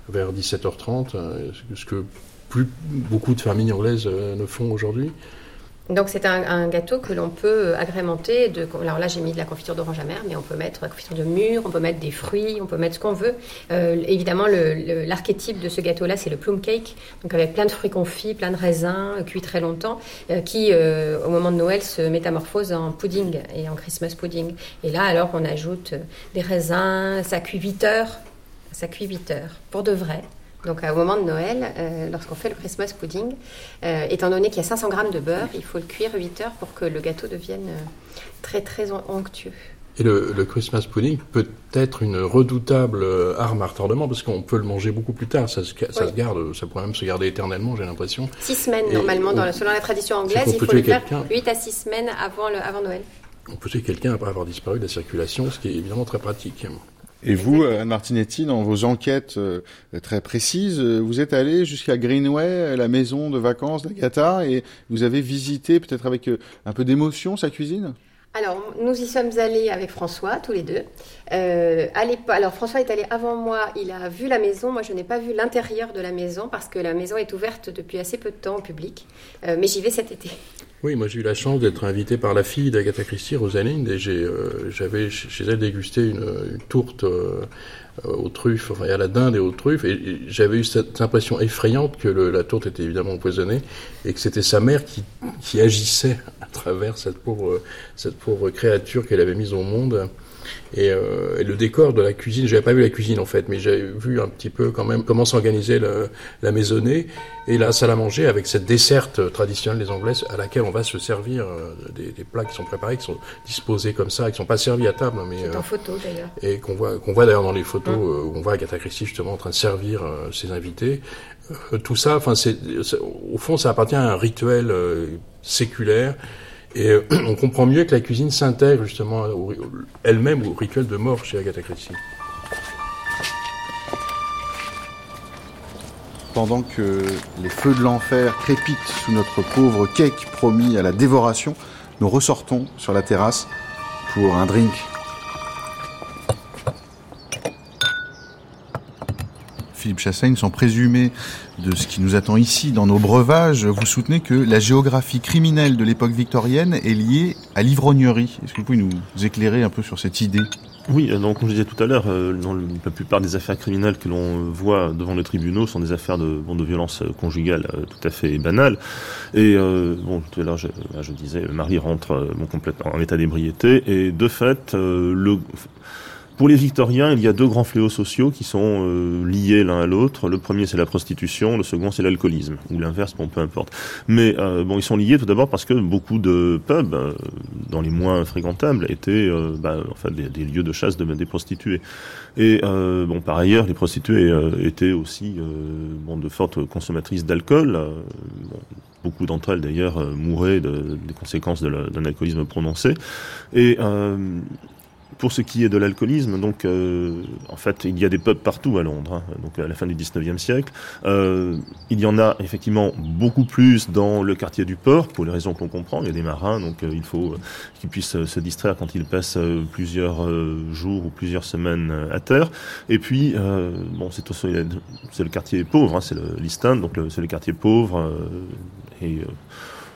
vers 17h30, ce que plus beaucoup de familles anglaises euh, ne font aujourd'hui. Donc c'est un, gâteau que l'on peut agrémenter de. Alors là j'ai mis de la confiture d'orange amère, mais on peut mettre la confiture de mûre, on peut mettre des fruits, on peut mettre ce qu'on veut. Euh, évidemment l'archétype de ce gâteau-là c'est le plum cake, donc avec plein de fruits confits, plein de raisins euh, cuits très longtemps, qui au moment de Noël se métamorphose en pudding et en Christmas pudding. Et là alors on ajoute des raisins, ça cuit 8 heures, ça cuit 8 heures pour de vrai. Donc au moment de Noël, euh, lorsqu'on fait le Christmas pudding, euh, étant donné qu'il y a 500 grammes de beurre, il faut le cuire 8 heures pour que le gâteau devienne euh, très très onctueux. Et le, Christmas pudding peut être une redoutable arme à retardement parce qu'on peut le manger beaucoup plus tard. Ça se, ça garde, ça pourrait même se garder éternellement, j'ai l'impression. 6 semaines normalement, dans selon la tradition anglaise, il faut le faire 8 à 6 semaines avant, le, avant Noël. On peut tuer quelqu'un après avoir disparu de la circulation, ce qui est évidemment très pratique. Et vous, Anne Martinetti, dans vos enquêtes euh, très précises, euh, vous êtes allé jusqu'à Greenway, la maison de vacances d'Agatha, et vous avez visité, peut-être avec euh, un peu d'émotion, sa cuisine? Alors, nous y sommes allés avec François, tous les deux. Euh, alors, François est allé avant moi, il a vu la maison. Moi, je n'ai pas vu l'intérieur de la maison parce que la maison est ouverte depuis assez peu de temps au public. mais j'y vais cet été. Oui, moi j'ai eu la chance d'être invité par la fille d'Agatha Christie, Rosalind, et euh, j'avais chez elle dégusté une, tourte euh, aux truffes, enfin à la dinde et aux truffes, et, j'avais eu cette impression effrayante que la tourte était évidemment empoisonnée, et que c'était sa mère qui, qui agissait à travers cette pauvre, cette pauvre créature qu'elle avait mise au monde. Euh, et, le décor de la cuisine, j'avais pas vu la cuisine en fait, mais j'avais vu un petit peu quand même comment s'organisait la maisonnée et la salle à manger avec cette desserte traditionnelle des Anglaises à laquelle on va se servir euh, des, plats qui sont préparés, qui sont disposés comme ça, qui sont pas servis à table, mais en euh, photo d'ailleurs et qu'on voit qu'on voit d'ailleurs dans les photos hum. où on voit Agatha Christie justement en train de servir ses invités. tout ça, enfin c'est au fond ça appartient à un rituel séculaire et euh, on comprend mieux que la cuisine s'intègre justement elle-même au rituel de mort chez Agatha Christie. Pendant que les feux de l'enfer crépitent sous notre pauvre cake promis à la dévoration, nous ressortons sur la terrasse pour un drink Philippe Chassaigne, sans présumer de ce qui nous attend ici dans nos breuvages, vous soutenez que la géographie criminelle de l'époque victorienne est liée à l'ivrognerie. Est-ce que vous pouvez nous éclairer un peu sur cette idée? Oui, euh, donc comme je disais tout à l'heure, euh, la plupart des affaires criminelles que l'on voit devant les tribunaux sont des affaires de, violence euh, conjugale tout à fait banales. Et bon, tout à l'heure, je, disais, Marie rentre complètement en état d'ébriété, et de fait, le pour les Victoriens, il y a deux grands fléaux sociaux qui sont euh, liés l'un à l'autre. Le premier, c'est la prostitution, le second, c'est l'alcoolisme, ou l'inverse, bon, peu importe. Mais euh, bon, ils sont liés tout d'abord parce que beaucoup de pubs, euh, dans les moins fréquentables, étaient bah, des, lieux de chasse de, des prostituées. Et bon, par ailleurs, les prostituées étaient aussi bon, de fortes consommatrices d'alcool. beaucoup d'entre elles d'ailleurs mouraient de, des conséquences d'un alcoolisme prononcé. Et pour ce qui est de l'alcoolisme, donc euh, en fait, il y a des pubs partout à Londres, hein, donc à la fin du 19e siècle. Euh, il y en a effectivement beaucoup plus dans le quartier du port, pour les raisons qu'on comprend. Il y a des marins, donc euh, il faut qu'ils puissent se distraire quand ils passent plusieurs jours ou plusieurs semaines à terre. Et puis, bon, c'est aussi c'est le quartier pauvre, hein, c'est l'East donc c'est le quartier pauvre et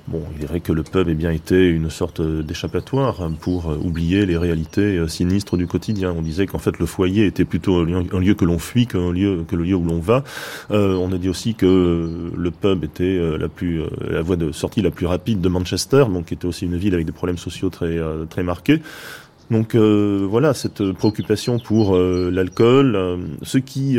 Bon, il vrai que le pub ait bien été une sorte d'échappatoire pour euh, oublier les réalités euh, sinistres du quotidien. On disait qu'en fait le foyer était plutôt un lieu, que l'on fuit qu'un lieu que le lieu où l'on va. Euh, on a dit aussi que le pub était la plus la voie de sortie la plus rapide de Manchester, donc qui était aussi une ville avec des problèmes sociaux très très marqués. Donc euh, voilà, cette préoccupation pour euh, l'alcool, euh, ce qui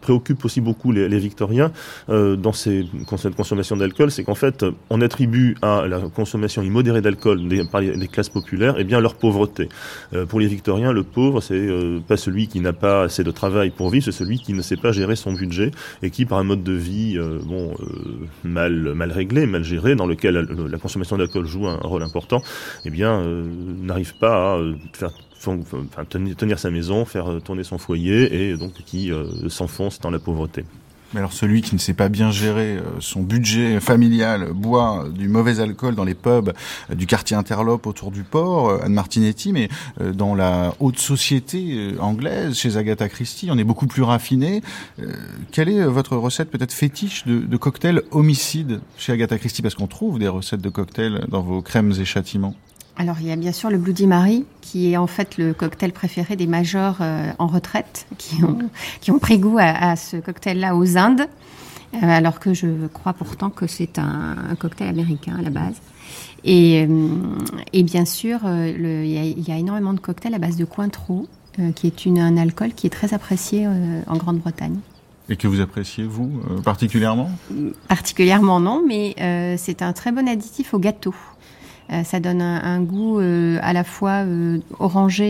préoccupe aussi beaucoup les, Victoriens dans ces, cette consommation d'alcool, c'est qu'en fait, on attribue à la consommation immodérée d'alcool par les, classes populaires, eh bien leur pauvreté. pour les Victoriens, le pauvre, c'est pas celui qui n'a pas assez de travail pour vivre, c'est celui qui ne sait pas gérer son budget et qui, par un mode de vie bon mal mal réglé, mal géré, dans lequel la, consommation d'alcool joue un, rôle important, eh bien n'arrive pas euh, tenir, sa maison, faire euh, tourner son foyer et donc qui euh, s'enfonce dans la pauvreté. Mais alors celui qui ne sait pas bien gérer son budget familial boit du mauvais alcool dans les pubs du quartier interlope autour du port, Anne Martinetti, mais dans la haute société anglaise, chez Agatha Christie, on est beaucoup plus raffiné. Quelle est votre recette peut-être fétiche de, de cocktail homicide chez Agatha Christie? Parce qu'on trouve des recettes de cocktails dans vos crèmes et châtiments. Alors il y a bien sûr le Bloody Mary, qui est en fait le cocktail préféré des majors euh, en retraite, qui ont, qui ont pris goût à, ce cocktail-là aux Indes, euh, alors que je crois pourtant que c'est un, cocktail américain à la base. Et, euh, et bien sûr, il y, a énormément de cocktails à base de Cointreau, qui est une, un alcool qui est très apprécié en Grande-Bretagne. Et que vous appréciez, vous, particulièrement? Particulièrement non, mais c'est un très bon additif au gâteau. Euh, ça donne un, goût euh, à la fois euh, orangé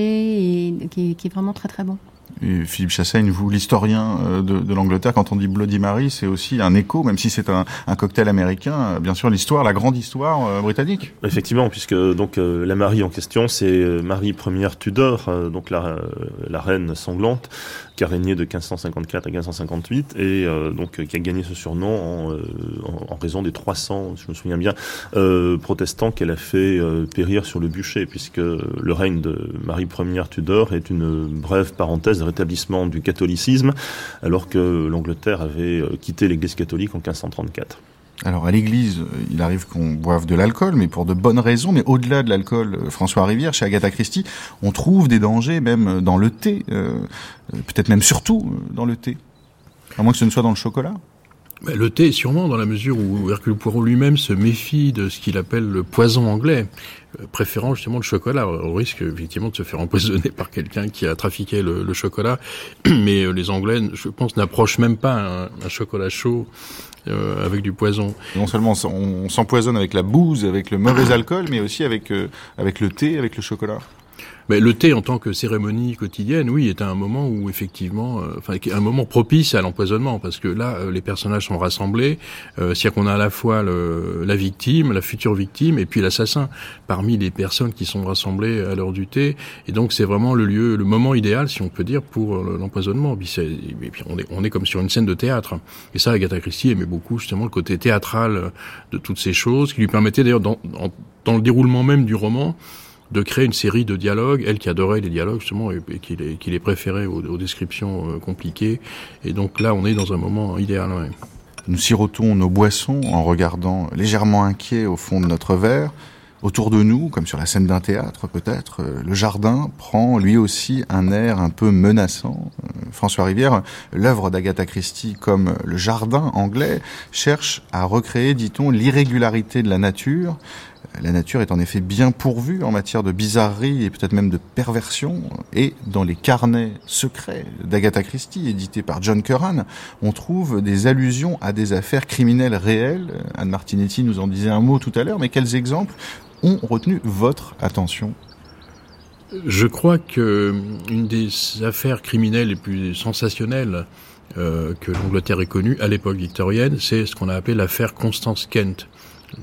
et qui est, vraiment très très bon. Et Philippe Chassaigne, vous, l'historien de, l'Angleterre, quand on dit Bloody Mary, c'est aussi un écho, même si c'est un, cocktail américain, bien sûr l'histoire, la grande histoire britannique. Effectivement, puisque donc la Marie en question, c'est Marie Première Tudor, donc la, la reine sanglante, qui a régné de 1554 à 1558 et euh, donc euh, qui a gagné ce surnom euh, en, en, raison des 300, je me souviens bien, protestants qu'elle a fait périr sur le bûcher, puisque le règne de Marie Ière Tudor est une brève parenthèse de rétablissement du catholicisme, alors que l'Angleterre avait quitté l'Église catholique en 1534. Alors à l'église, il arrive qu'on boive de l'alcool, mais pour de bonnes raisons. Mais au-delà de l'alcool, euh, François Rivière, chez Agatha Christie, on trouve des dangers même dans le thé, euh, peut-être même surtout euh, dans le thé, à moins que ce ne soit dans le chocolat. Le thé, sûrement, dans la mesure où Hercule Poirot lui-même se méfie de ce qu'il appelle le poison anglais, préférant justement le chocolat, au risque effectivement de se faire empoisonner par quelqu'un qui a trafiqué le, chocolat. Mais les Anglais, je pense, n'approchent même pas un chocolat chaud euh, avec du poison. Non seulement on, s'empoisonne avec la bouse, avec le mauvais alcool, mais aussi avec, euh, avec le thé, avec le chocolat. Mais le thé en tant que cérémonie quotidienne, oui, est un moment où effectivement, euh, enfin, un moment propice à l'empoisonnement, parce que là, euh, les personnages sont rassemblés, euh, c'est-à-dire qu'on a à la fois le, la victime, la future victime, et puis l'assassin parmi les personnes qui sont rassemblées à l'heure du thé, et donc c'est vraiment le lieu, le moment idéal, si on peut dire, pour l'empoisonnement. Et puis on est, on est comme sur une scène de théâtre, et ça, Agatha Christie aimait beaucoup justement le côté théâtral de toutes ces choses, qui lui permettait d'ailleurs dans, dans le déroulement même du roman de créer une série de dialogues, elle qui adorait les dialogues justement et, qui, les, préférait aux, descriptions euh, compliquées. Et donc là, on est dans un moment idéal. Nous sirotons nos boissons en regardant légèrement inquiet au fond de notre verre. Autour de nous, comme sur la scène d'un théâtre peut-être, euh, le jardin prend lui aussi un air un peu menaçant. Euh, François Rivière, l'œuvre d'Agatha Christie comme le jardin anglais cherche à recréer, dit-on, l'irrégularité de la nature, la nature est en effet bien pourvue en matière de bizarrerie et peut-être même de perversion. Et dans les carnets secrets d'Agatha Christie, édités par John Curran, on trouve des allusions à des affaires criminelles réelles. Anne Martinetti nous en disait un mot tout à l'heure, mais quels exemples ont retenu votre attention? Je crois que une des affaires criminelles les plus sensationnelles euh, que l'Angleterre ait connue à l'époque victorienne, c'est ce qu'on a appelé l'affaire Constance Kent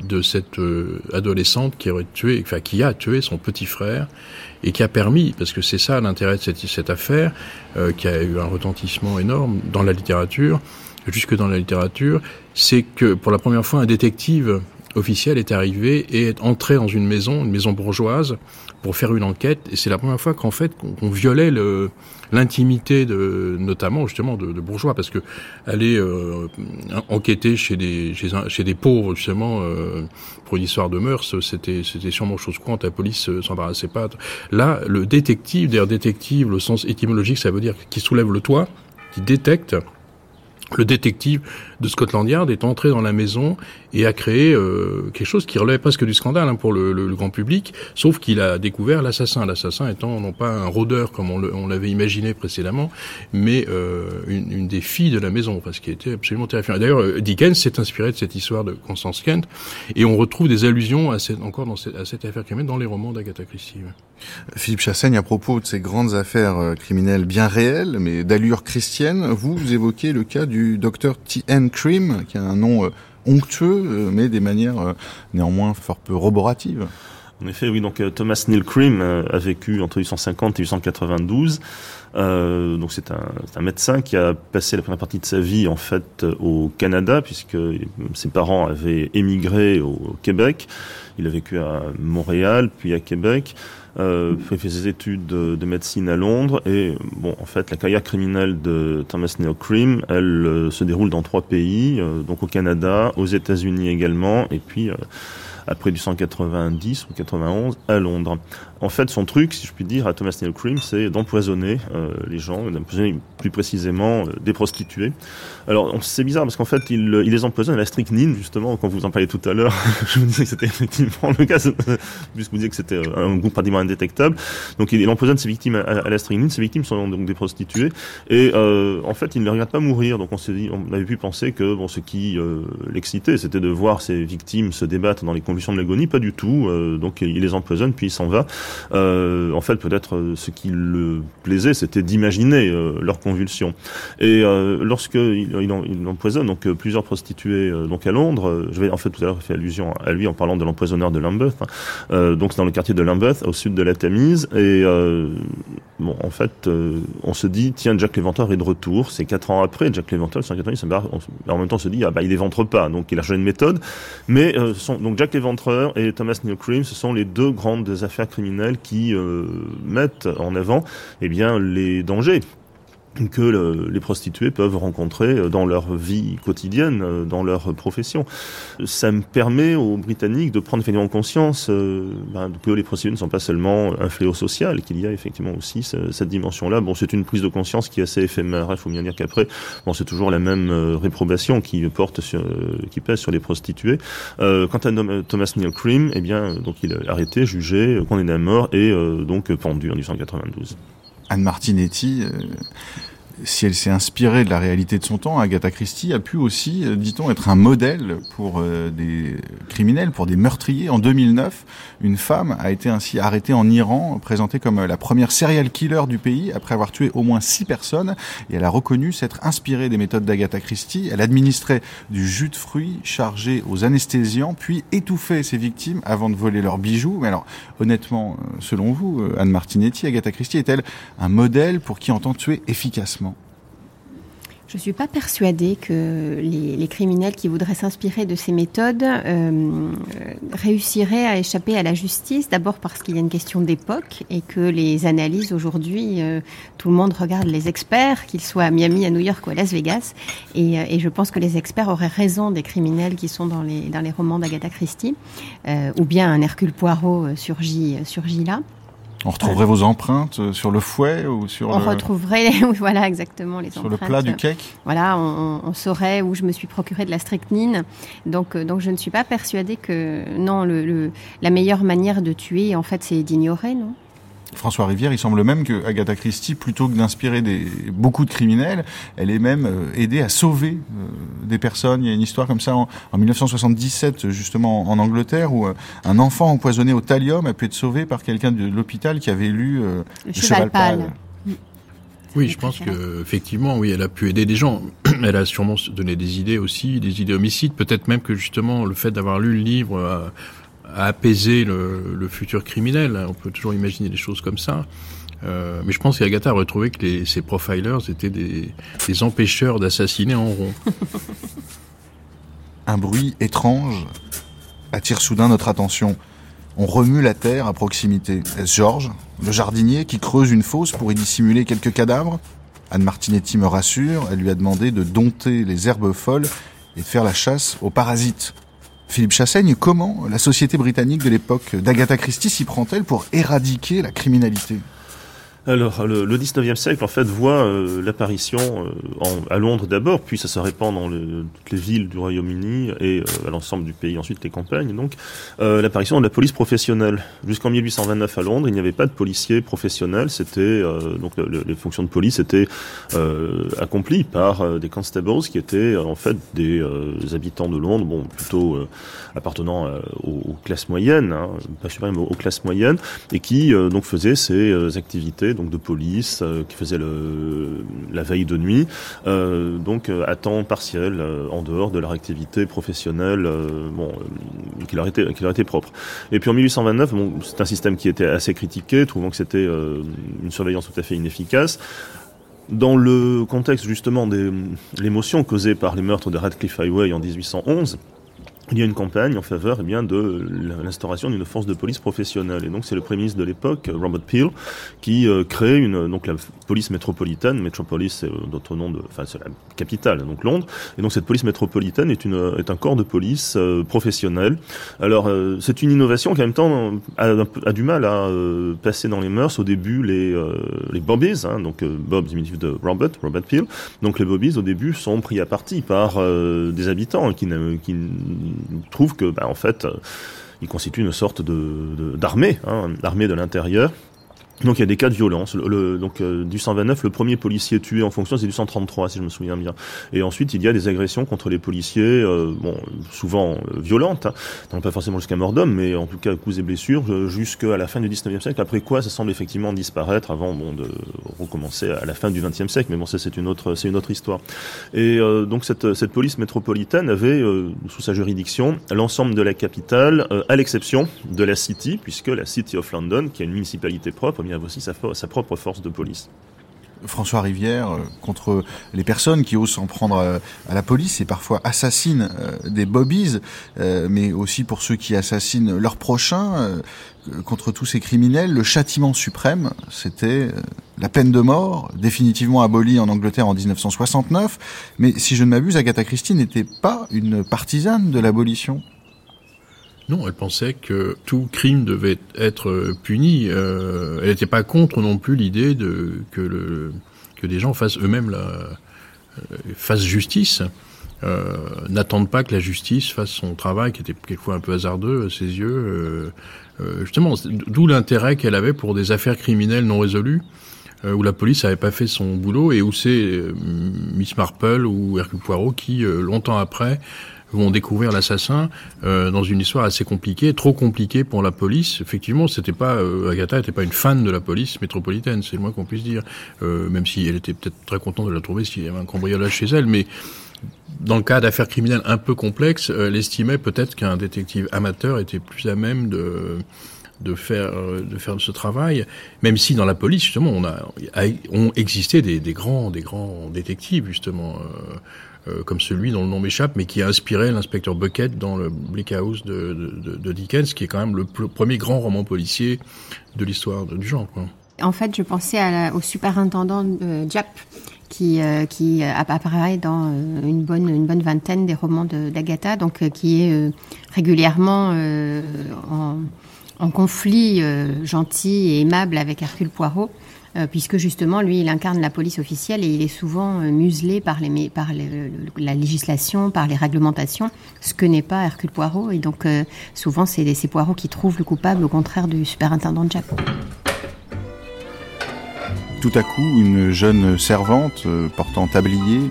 de cette euh, adolescente qui aurait tué, enfin qui a tué son petit frère et qui a permis, parce que c'est ça l'intérêt de cette, cette affaire, euh, qui a eu un retentissement énorme dans la littérature, jusque dans la littérature, c'est que pour la première fois un détective officiel est arrivé et est entré dans une maison, une maison bourgeoise, pour faire une enquête. Et c'est la première fois qu'en fait qu'on violait l'intimité de, notamment justement de, de, bourgeois, parce que aller euh, enquêter chez des chez, des pauvres justement euh, pour une histoire de mœurs, c'était c'était sûrement chose courante. La police s'embarrassait pas. Là, le détective, d'ailleurs détective, le sens étymologique, ça veut dire qui soulève le toit, qui détecte le détective de Scotland Yard est entré dans la maison et a créé euh, quelque chose qui relève presque du scandale hein, pour le, le, grand public, sauf qu'il a découvert l'assassin. L'assassin étant non pas un rôdeur comme on l'avait imaginé précédemment, mais euh, une, une, des filles de la maison, parce qu'il était absolument terrifiant. D'ailleurs, euh, Dickens s'est inspiré de cette histoire de Constance Kent, et on retrouve des allusions à cette, encore dans cette, à cette affaire criminelle dans les romans d'Agatha Christie. Philippe Chassaigne, à propos de ces grandes affaires euh, criminelles bien réelles, mais d'allure christienne, vous, évoquez le cas du docteur T.N. Cream, qui a un nom euh, onctueux, euh, mais des manières néanmoins fort peu roboratives. En effet, oui. Donc Thomas Neil Cream a vécu entre 1850 et 1892. Euh, donc c'est un, un, médecin qui a passé la première partie de sa vie en fait au Canada puisque ses parents avaient émigré au Québec. Il a vécu à Montréal puis à Québec. Euh, fait ses études de, médecine à Londres et bon, en fait, la carrière criminelle de Thomas Neo Cream, elle euh, se déroule dans trois pays, euh, donc au Canada, aux États-Unis également, et puis euh, après du 190 ou 91 à Londres. En fait, son truc, si je puis dire, à Thomas Neil Cream, c'est d'empoisonner euh, les gens, d'empoisonner plus précisément euh, des prostituées. Alors, c'est bizarre parce qu'en fait, il, il, les empoisonne à la strychnine, justement, quand vous en parliez tout à l'heure. je vous disais que c'était effectivement le cas, puisque vous disiez que c'était euh, un goût pratiquement indétectable. Donc, il, empoisonne ses victimes à, à, la strychnine. Ses victimes sont donc des prostituées. Et euh, en fait, il ne les regarde pas mourir. Donc, on s'est dit, on avait pu penser que bon, ce qui euh, l'excitait, c'était de voir ses victimes se débattre dans les convulsions de l'agonie. Pas du tout. donc, il les empoisonne, puis il s'en va. Euh, en fait, peut-être euh, ce qui le plaisait, c'était d'imaginer euh, leurs convulsions. Et lorsque il, il, empoisonne donc plusieurs prostituées donc à Londres, je vais en fait tout à l'heure faire allusion à lui en parlant de l'empoisonneur de Lambeth. Hein, donc c'est dans le quartier de Lambeth, au sud de la Tamise. Et bon, en fait, on se dit tiens, Jack l'Éventreur est de retour. C'est quatre ans après, Jack l'Éventreur, c'est en même temps on se dit ah bah il éventre pas, donc il a changé de méthode. Mais sont, donc Jack l'Éventreur et Thomas Neal Cream, ce sont les deux grandes affaires criminelles qui euh, mettent en avant eh bien, les dangers que les prostituées peuvent rencontrer euh, dans leur vie quotidienne, euh, dans leur profession. Ça me permet aux Britanniques de prendre effectivement conscience ben, que les prostituées ne sont pas seulement un fléau social, qu'il y a effectivement aussi cette dimension-là. Bon, c'est une prise de conscience qui est assez éphémère. Il faut bien dire qu'après, bon, c'est toujours la même réprobation qui porte sur, qui pèse sur les prostituées. quant à Thomas Neil Cream, eh bien, donc il est arrêté, jugé, condamné à mort et donc pendu en 1892. Anne Martinetti si elle s'est inspirée de la réalité de son temps, Agatha Christie a pu aussi, euh, dit-on, être un modèle pour euh, des criminels, pour des meurtriers. En 2009, une femme a été ainsi arrêtée en Iran, présentée comme euh, la première serial killer du pays, après avoir tué au moins six personnes, et elle a reconnu s'être inspirée des méthodes d'Agatha Christie. Elle administrait du jus de fruits chargé aux anesthésiants, puis étouffait ses victimes avant de voler leurs bijoux. Mais alors, honnêtement, selon vous, Anne Martinetti, Agatha Christie est-elle un modèle pour qui entend tuer efficacement? Je ne suis pas persuadée que les, criminels qui voudraient s'inspirer de ces méthodes euh, réussiraient à échapper à la justice, d'abord parce qu'il y a une question d'époque et que les analyses aujourd'hui, euh, tout le monde regarde les experts, qu'ils soient à Miami, à New York ou à Las Vegas, et, euh, je pense que les experts auraient raison des criminels qui sont dans les, dans les romans d'Agatha Christie, ou bien un Hercule Poirot surgit, surgit là. On retrouverait vos empreintes euh, sur le fouet ou sur on retrouverait, voilà exactement les sur le plat du cake. Voilà, on, saurait où je me suis procuré de la strychnine. Donc, euh, donc je ne suis pas persuadée que non, le, la meilleure manière de tuer, en fait, c'est d'ignorer, non? François Rivière, il semble même que Agatha Christie, plutôt que d'inspirer des, beaucoup de criminels, elle est même euh, aidée à sauver euh, des personnes. Il y a une histoire comme ça en, 1977, justement en Angleterre, où euh, un enfant empoisonné au thallium a pu être sauvé par quelqu'un de l'hôpital qui avait lu Le, cheval, pâle. Oui, je pense que effectivement, oui, elle a pu aider des gens. Elle a sûrement donné des idées aussi, des idées homicides. Peut-être même que justement le fait d'avoir lu le livre à apaiser le, le, futur criminel. On peut toujours imaginer des choses comme ça. Euh, mais je pense qu'Agatha a retrouvé que les, ces profilers étaient des, des empêcheurs d'assassiner en rond. Un bruit étrange attire soudain notre attention. On remue la terre à proximité. Est-ce Georges, le jardinier, qui creuse une fosse pour y dissimuler quelques cadavres? Anne Martinetti me rassure, elle lui a demandé de dompter les herbes folles et de faire la chasse aux parasites. Philippe Chassaigne, comment la société britannique de l'époque d'Agatha Christie s'y prend-elle pour éradiquer la criminalité? Alors, le, le 19e siècle, en fait, voit euh, l'apparition euh, à Londres d'abord, puis ça se répand dans le, toutes les villes du Royaume-Uni et euh, à l'ensemble du pays, ensuite les campagnes. Donc, l'apparition de la police professionnelle. Jusqu'en 1829 à Londres, il n'y avait pas de policiers professionnels. C'était donc les fonctions de police étaient accomplies par des constables qui étaient en fait des habitants de Londres, bon, plutôt appartenant aux, classes moyennes, hein, pas supérieurs mais aux classes moyennes, et qui donc faisaient ces activités donc de police, euh, qui faisait la veille de nuit, euh, donc euh, à temps partiel, en dehors de leur activité professionnelle, bon, qui leur était qui leur était propre. Et puis en 1829, bon, c'est un système qui était assez critiqué, trouvant que c'était une surveillance tout à fait inefficace. Dans le contexte justement des l'émotion causée par les meurtres de Radcliffe Highway en 1811, il y a une campagne en faveur eh bien, de l'instauration d'une force de police professionnelle. Et donc c'est le Premier ministre de l'époque, Robert Peel, qui euh, crée une, donc la police métropolitaine. Metropolis, c'est euh, d'autres nom de, enfin c'est la capitale, donc Londres. Et donc cette police métropolitaine est, une, est un corps de police euh, professionnel. Alors c'est une innovation qui en même temps a, a du mal à passer dans les mœurs. Au début, les, les Bobbies, hein, donc Bob diminutif de Robert, Robert Peel, donc les Bobbies au début sont pris à partie par des habitants qui, qui trouve que, bah, en fait, euh, il constitue une sorte de d'armée, hein, l'armée de l'intérieur, donc il y a des cas de violence. Le, donc euh, du 129, le premier policier tué en fonction, c'est du 133 si je me souviens bien. Et ensuite il y a des agressions contre les policiers, euh, bon souvent euh, violentes, hein. pas forcément jusqu'à mort d'homme, mais en tout cas coups et blessures jusqu'à la fin du 19e siècle. Après quoi, ça semble effectivement disparaître avant bon de recommencer à la fin du 20e siècle. Mais bon, ça c'est une autre c'est une autre histoire. Et donc cette cette police métropolitaine avait sous sa juridiction l'ensemble de la capitale, à l'exception de la City, puisque la City of London, qui a une municipalité propre, aussi sa, sa propre force de police. François Rivière euh, contre les personnes qui osent s'en prendre euh, à, la police et parfois assassinent euh, des bobbies, mais aussi pour ceux qui assassinent leurs prochains, contre tous ces criminels, le châtiment suprême, c'était la peine de mort, définitivement abolie en Angleterre en 1969. Mais si je ne m'abuse, Agatha Christie n'était pas une partisane de l'abolition. Non, elle pensait que tout crime devait être puni. Euh, elle n'était pas contre non plus l'idée de que le que des gens fassent eux-mêmes la euh, fassent justice. Euh, n'attendent pas que la justice fasse son travail, qui était quelquefois un peu hasardeux à ses yeux. justement, d'où l'intérêt qu'elle avait pour des affaires criminelles non résolues. où la police n'avait pas fait son boulot et où c'est Miss Marple ou Hercule Poirot qui, longtemps après, vont découvrir l'assassin euh, dans une histoire assez compliquée, trop compliquée pour la police. Effectivement, c'était pas euh, Agatha n'était pas une fan de la police métropolitaine, c'est le moins qu'on puisse dire. Euh, même si elle était peut-être très contente de la trouver s'il y avait un cambriolage chez elle, mais dans le cas d'affaires criminelles un peu complexes, euh, elle estimait peut-être qu'un détective amateur était plus à même de de faire euh, de faire ce travail, même si dans la police justement on a ont existé des, des grands des grands détectives justement. Euh, euh, comme celui dont le nom m'échappe, mais qui a inspiré l'inspecteur Bucket dans le Bleak House de, Dickens, qui est quand même le premier grand roman policier de l'histoire du genre. En fait, je pensais au superintendant euh, Jap, qui, euh, qui apparaît dans euh, une, bonne, une bonne vingtaine des romans d'Agatha, donc qui est régulièrement en, en, conflit gentil et aimable avec Hercule Poirot. Euh, puisque justement, lui, il incarne la police officielle et il est souvent euh, muselé par, la législation, par les réglementations, ce que n'est pas Hercule Poirot. Et donc, euh, souvent, c'est ces Poirot qui trouvent le coupable, au contraire du superintendant Jack. Tout à coup, une jeune servante portant tablier,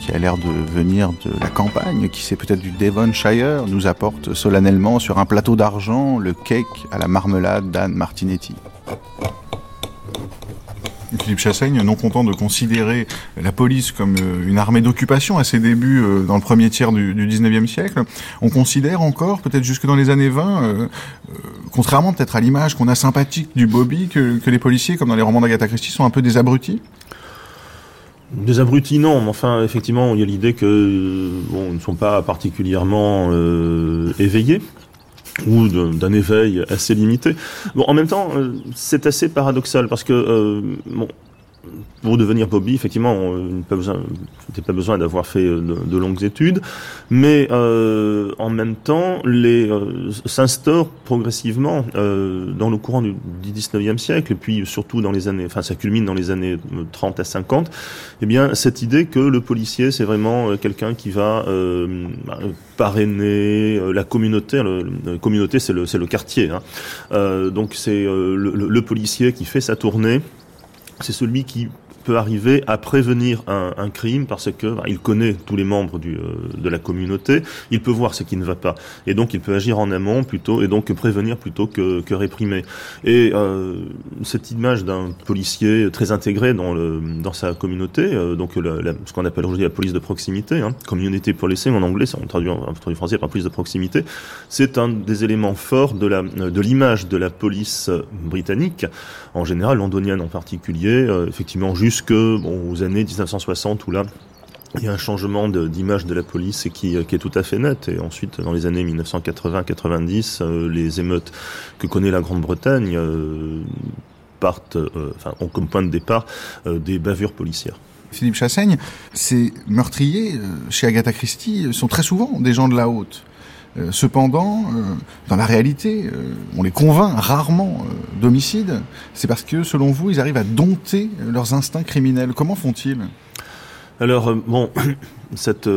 qui a l'air de venir de la campagne, qui c'est peut-être du Devonshire, nous apporte solennellement sur un plateau d'argent le cake à la marmelade d'Anne Martinetti. Philippe Chassaigne, non content de considérer la police comme euh, une armée d'occupation à ses débuts euh, dans le premier tiers du, 19e siècle, on considère encore, peut-être jusque dans les années 20, euh, contrairement peut-être à l'image qu'on a sympathique du Bobby, que, les policiers, comme dans les romans d'Agatha Christie, sont un peu des abrutis? Des abrutis, non, enfin, effectivement, il y a l'idée que bon, ils ne sont pas particulièrement éveillés ou d'un éveil assez limité. Bon, en même temps, euh, c'est assez paradoxal parce que euh, bon, pour devenir Bobby, effectivement, on pas besoin, pas besoin d'avoir fait euh, de, longues études, mais euh, en même temps, les euh, s'instaure progressivement euh, dans le courant du, du 19e siècle, et puis surtout dans les années, enfin, ça culmine dans les années 30 à 50. Eh bien, cette idée que le policier, c'est vraiment quelqu'un qui va parrainer la communauté. La communauté, c'est le, quartier. Hein. donc, c'est le policier qui fait sa tournée c'est celui qui peut arriver à prévenir un, un crime parce que bah, il connaît tous les membres du, euh, de la communauté, il peut voir ce qui ne va pas et donc il peut agir en amont plutôt et donc prévenir plutôt que, que réprimer. Et euh, cette image d'un policier très intégré dans, le, dans sa communauté, euh, donc la, ce qu'on appelle aujourd'hui la police de proximité, hein, community policing en anglais, on traduit en, français par police de proximité, c'est un des éléments forts de la de l'image de la police britannique, en général londonienne en particulier, euh, effectivement juste jusque bon, aux années 1960 où là il y a un changement d'image de, la police qui, qui, est tout à fait net. Et ensuite, dans les années 1980-90, euh, les émeutes que connaît la Grande-Bretagne euh, partent, euh, enfin, ont comme point de départ des bavures policières. Philippe Chassaigne, ces meurtriers chez Agatha Christie sont très souvent des gens de la haute. Euh, cependant, euh, dans la réalité, euh, on les convainc rarement d'homicide. C'est parce que, selon vous, ils arrivent à dompter leurs instincts criminels. Comment font-ils? Alors bon, cette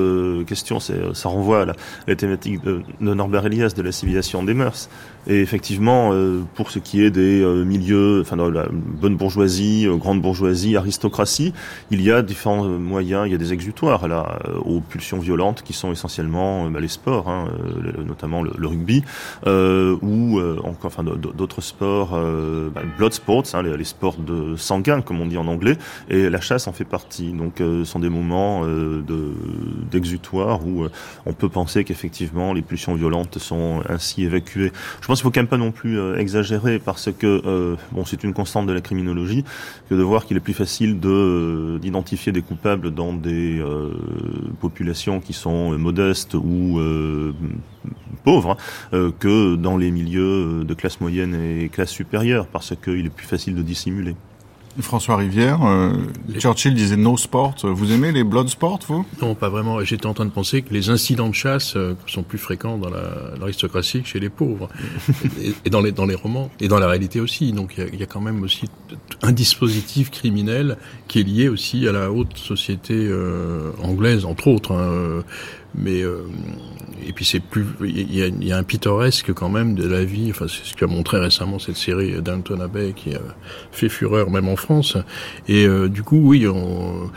question, ça renvoie à la, thématique de, Norbert Elias de la civilisation des mœurs. Et effectivement, euh, pour ce qui est des euh, milieux, enfin de la bonne bourgeoisie, euh, grande bourgeoisie, aristocratie, il y a différents moyens, il y a des exutoires là, aux pulsions violentes qui sont essentiellement bah, les sports, hein, notamment le, rugby, ou encore, enfin d'autres sports, bah, blood sports, hein, les, sports de sanguin comme on dit en anglais, et la chasse en fait partie. Donc, ce sont des moments de d'exutoire où on peut penser qu'effectivement les pulsions violentes sont ainsi évacuées. Je pense qu'il faut quand même pas non plus euh, exagérer parce que euh, bon, c'est une constante de la criminologie que de voir qu'il est plus facile de euh, d'identifier des coupables dans des populations qui sont modestes ou pauvres que dans les milieux de classe moyenne et classe supérieure parce qu'il est plus facile de dissimuler. François Rivière, euh, Churchill disait no sport. Vous aimez les blood sports, vous? Non, pas vraiment. J'étais en train de penser que les incidents de chasse euh, sont plus fréquents dans l'aristocratie que chez les pauvres, et, dans les dans les romans, et dans la réalité aussi. Donc il y, y a, quand même aussi un dispositif criminel qui est lié aussi à la haute société euh, anglaise, entre autres. Hein. Mais et puis c'est plus, il y a, un pittoresque quand même de la vie. Enfin, c'est ce qu'a montré récemment cette série d'Anton Abbey qui a fait fureur même en France. Et du coup, oui, on,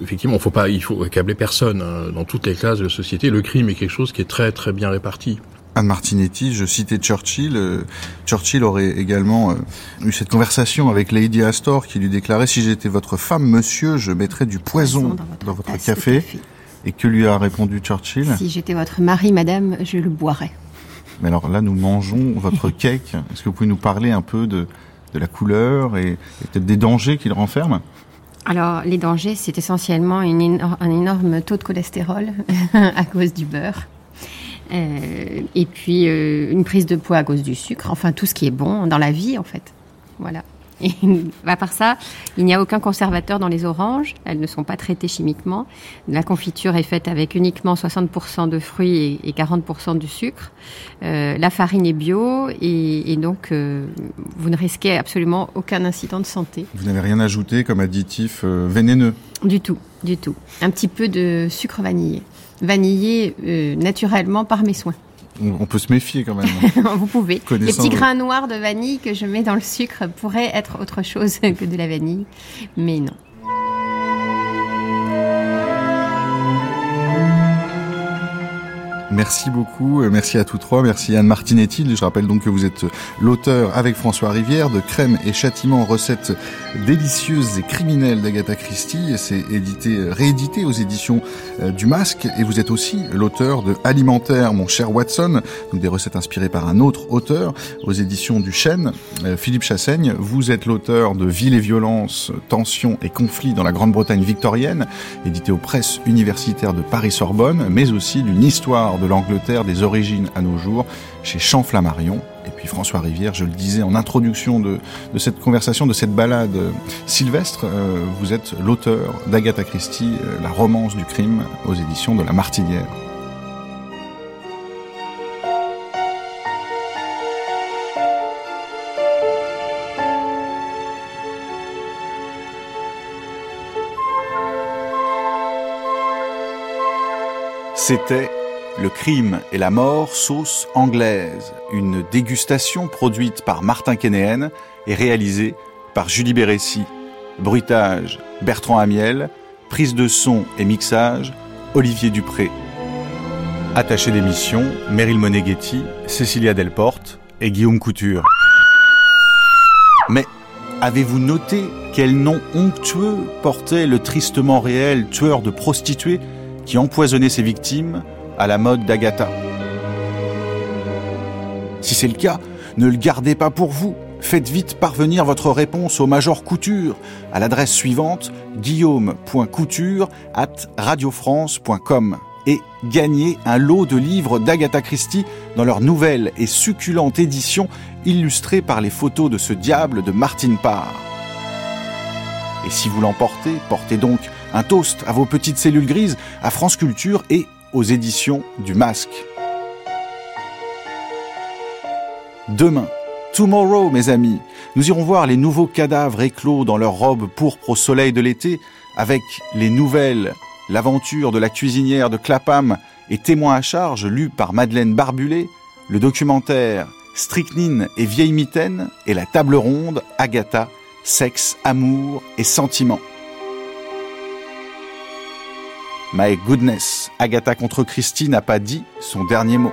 effectivement, faut pas, il faut accabler personne. Hein. Dans toutes les classes de la société, le crime est quelque chose qui est très très bien réparti. Anne Martinetti, je citais Churchill. Euh, Churchill aurait également euh, eu cette conversation avec Lady Astor qui lui déclarait si j'étais votre femme, monsieur, je mettrais du poison dans votre, café. Et que lui a répondu Churchill Si j'étais votre mari, madame, je le boirais. Mais alors là, nous mangeons votre cake. Est-ce que vous pouvez nous parler un peu de, de la couleur et, peut-être des dangers qu'il renferme? Alors, les dangers, c'est essentiellement une un énorme taux de cholestérol à cause du beurre. Euh, et puis euh, une prise de poids à cause du sucre, enfin tout ce qui est bon dans la vie en fait. Voilà. Et à part ça, il n'y a aucun conservateur dans les oranges. Elles ne sont pas traitées chimiquement. La confiture est faite avec uniquement 60% de fruits et 40% de sucre. Euh, la farine est bio et, et donc euh, vous ne risquez absolument aucun incident de santé. Vous n'avez rien ajouté comme additif euh, vénéneux? Du tout, du tout. Un petit peu de sucre vanillé. Vanillé euh, naturellement par mes soins. On peut se méfier quand même. Vous pouvez. Les petits grains noirs de vanille que je mets dans le sucre pourraient être autre chose que de la vanille, mais non. Merci beaucoup, euh, merci à tous trois, merci Anne Martinetti. Je rappelle donc que vous êtes l'auteur avec François Rivière de Crème et Châtiment, recettes délicieuses et criminelles d'Agatha Christie. C'est édité, réédité aux éditions euh, du Masque. Et vous êtes aussi l'auteur de Alimentaire, mon cher Watson, donc des recettes inspirées par un autre auteur aux éditions du Chêne, euh, Philippe Chassaigne. Vous êtes l'auteur de Ville et violence, tensions et conflits dans la Grande-Bretagne victorienne, édité aux presses universitaires de Paris-Sorbonne, mais aussi d'une histoire de l'Angleterre des origines à nos jours chez Champ-Flammarion. Et puis François Rivière, je le disais en introduction de, cette conversation, de cette balade euh, sylvestre, euh, vous êtes l'auteur d'Agatha Christie, euh, La romance du crime, aux éditions de La Martinière. C'était le crime et la mort, sauce anglaise, une dégustation produite par Martin Kénéen et réalisée par Julie Bérécy. Bruitage, Bertrand Amiel. Prise de son et mixage, Olivier Dupré. Attaché d'émission, Meryl Moneghetti, Cecilia Delporte et Guillaume Couture. Mais avez-vous noté quel nom onctueux portait le tristement réel tueur de prostituées qui empoisonnait ses victimes à la mode d'Agatha. Si c'est le cas, ne le gardez pas pour vous. Faites vite parvenir votre réponse au Major Couture à l'adresse suivante guillaume.couture at radiofrance.com et gagnez un lot de livres d'Agatha Christie dans leur nouvelle et succulente édition illustrée par les photos de ce diable de Martin Parr. Et si vous l'emportez, portez donc un toast à vos petites cellules grises, à France Culture et aux éditions du Masque. Demain, tomorrow, mes amis, nous irons voir les nouveaux cadavres éclos dans leurs robes pourpres au soleil de l'été, avec les nouvelles, l'aventure de la cuisinière de Clapham et témoin à charge lu par Madeleine Barbulé, le documentaire Strychnine et vieille mitaine et la table ronde Agatha, sexe, amour et sentiments. My goodness, Agatha contre Christie n'a pas dit son dernier mot.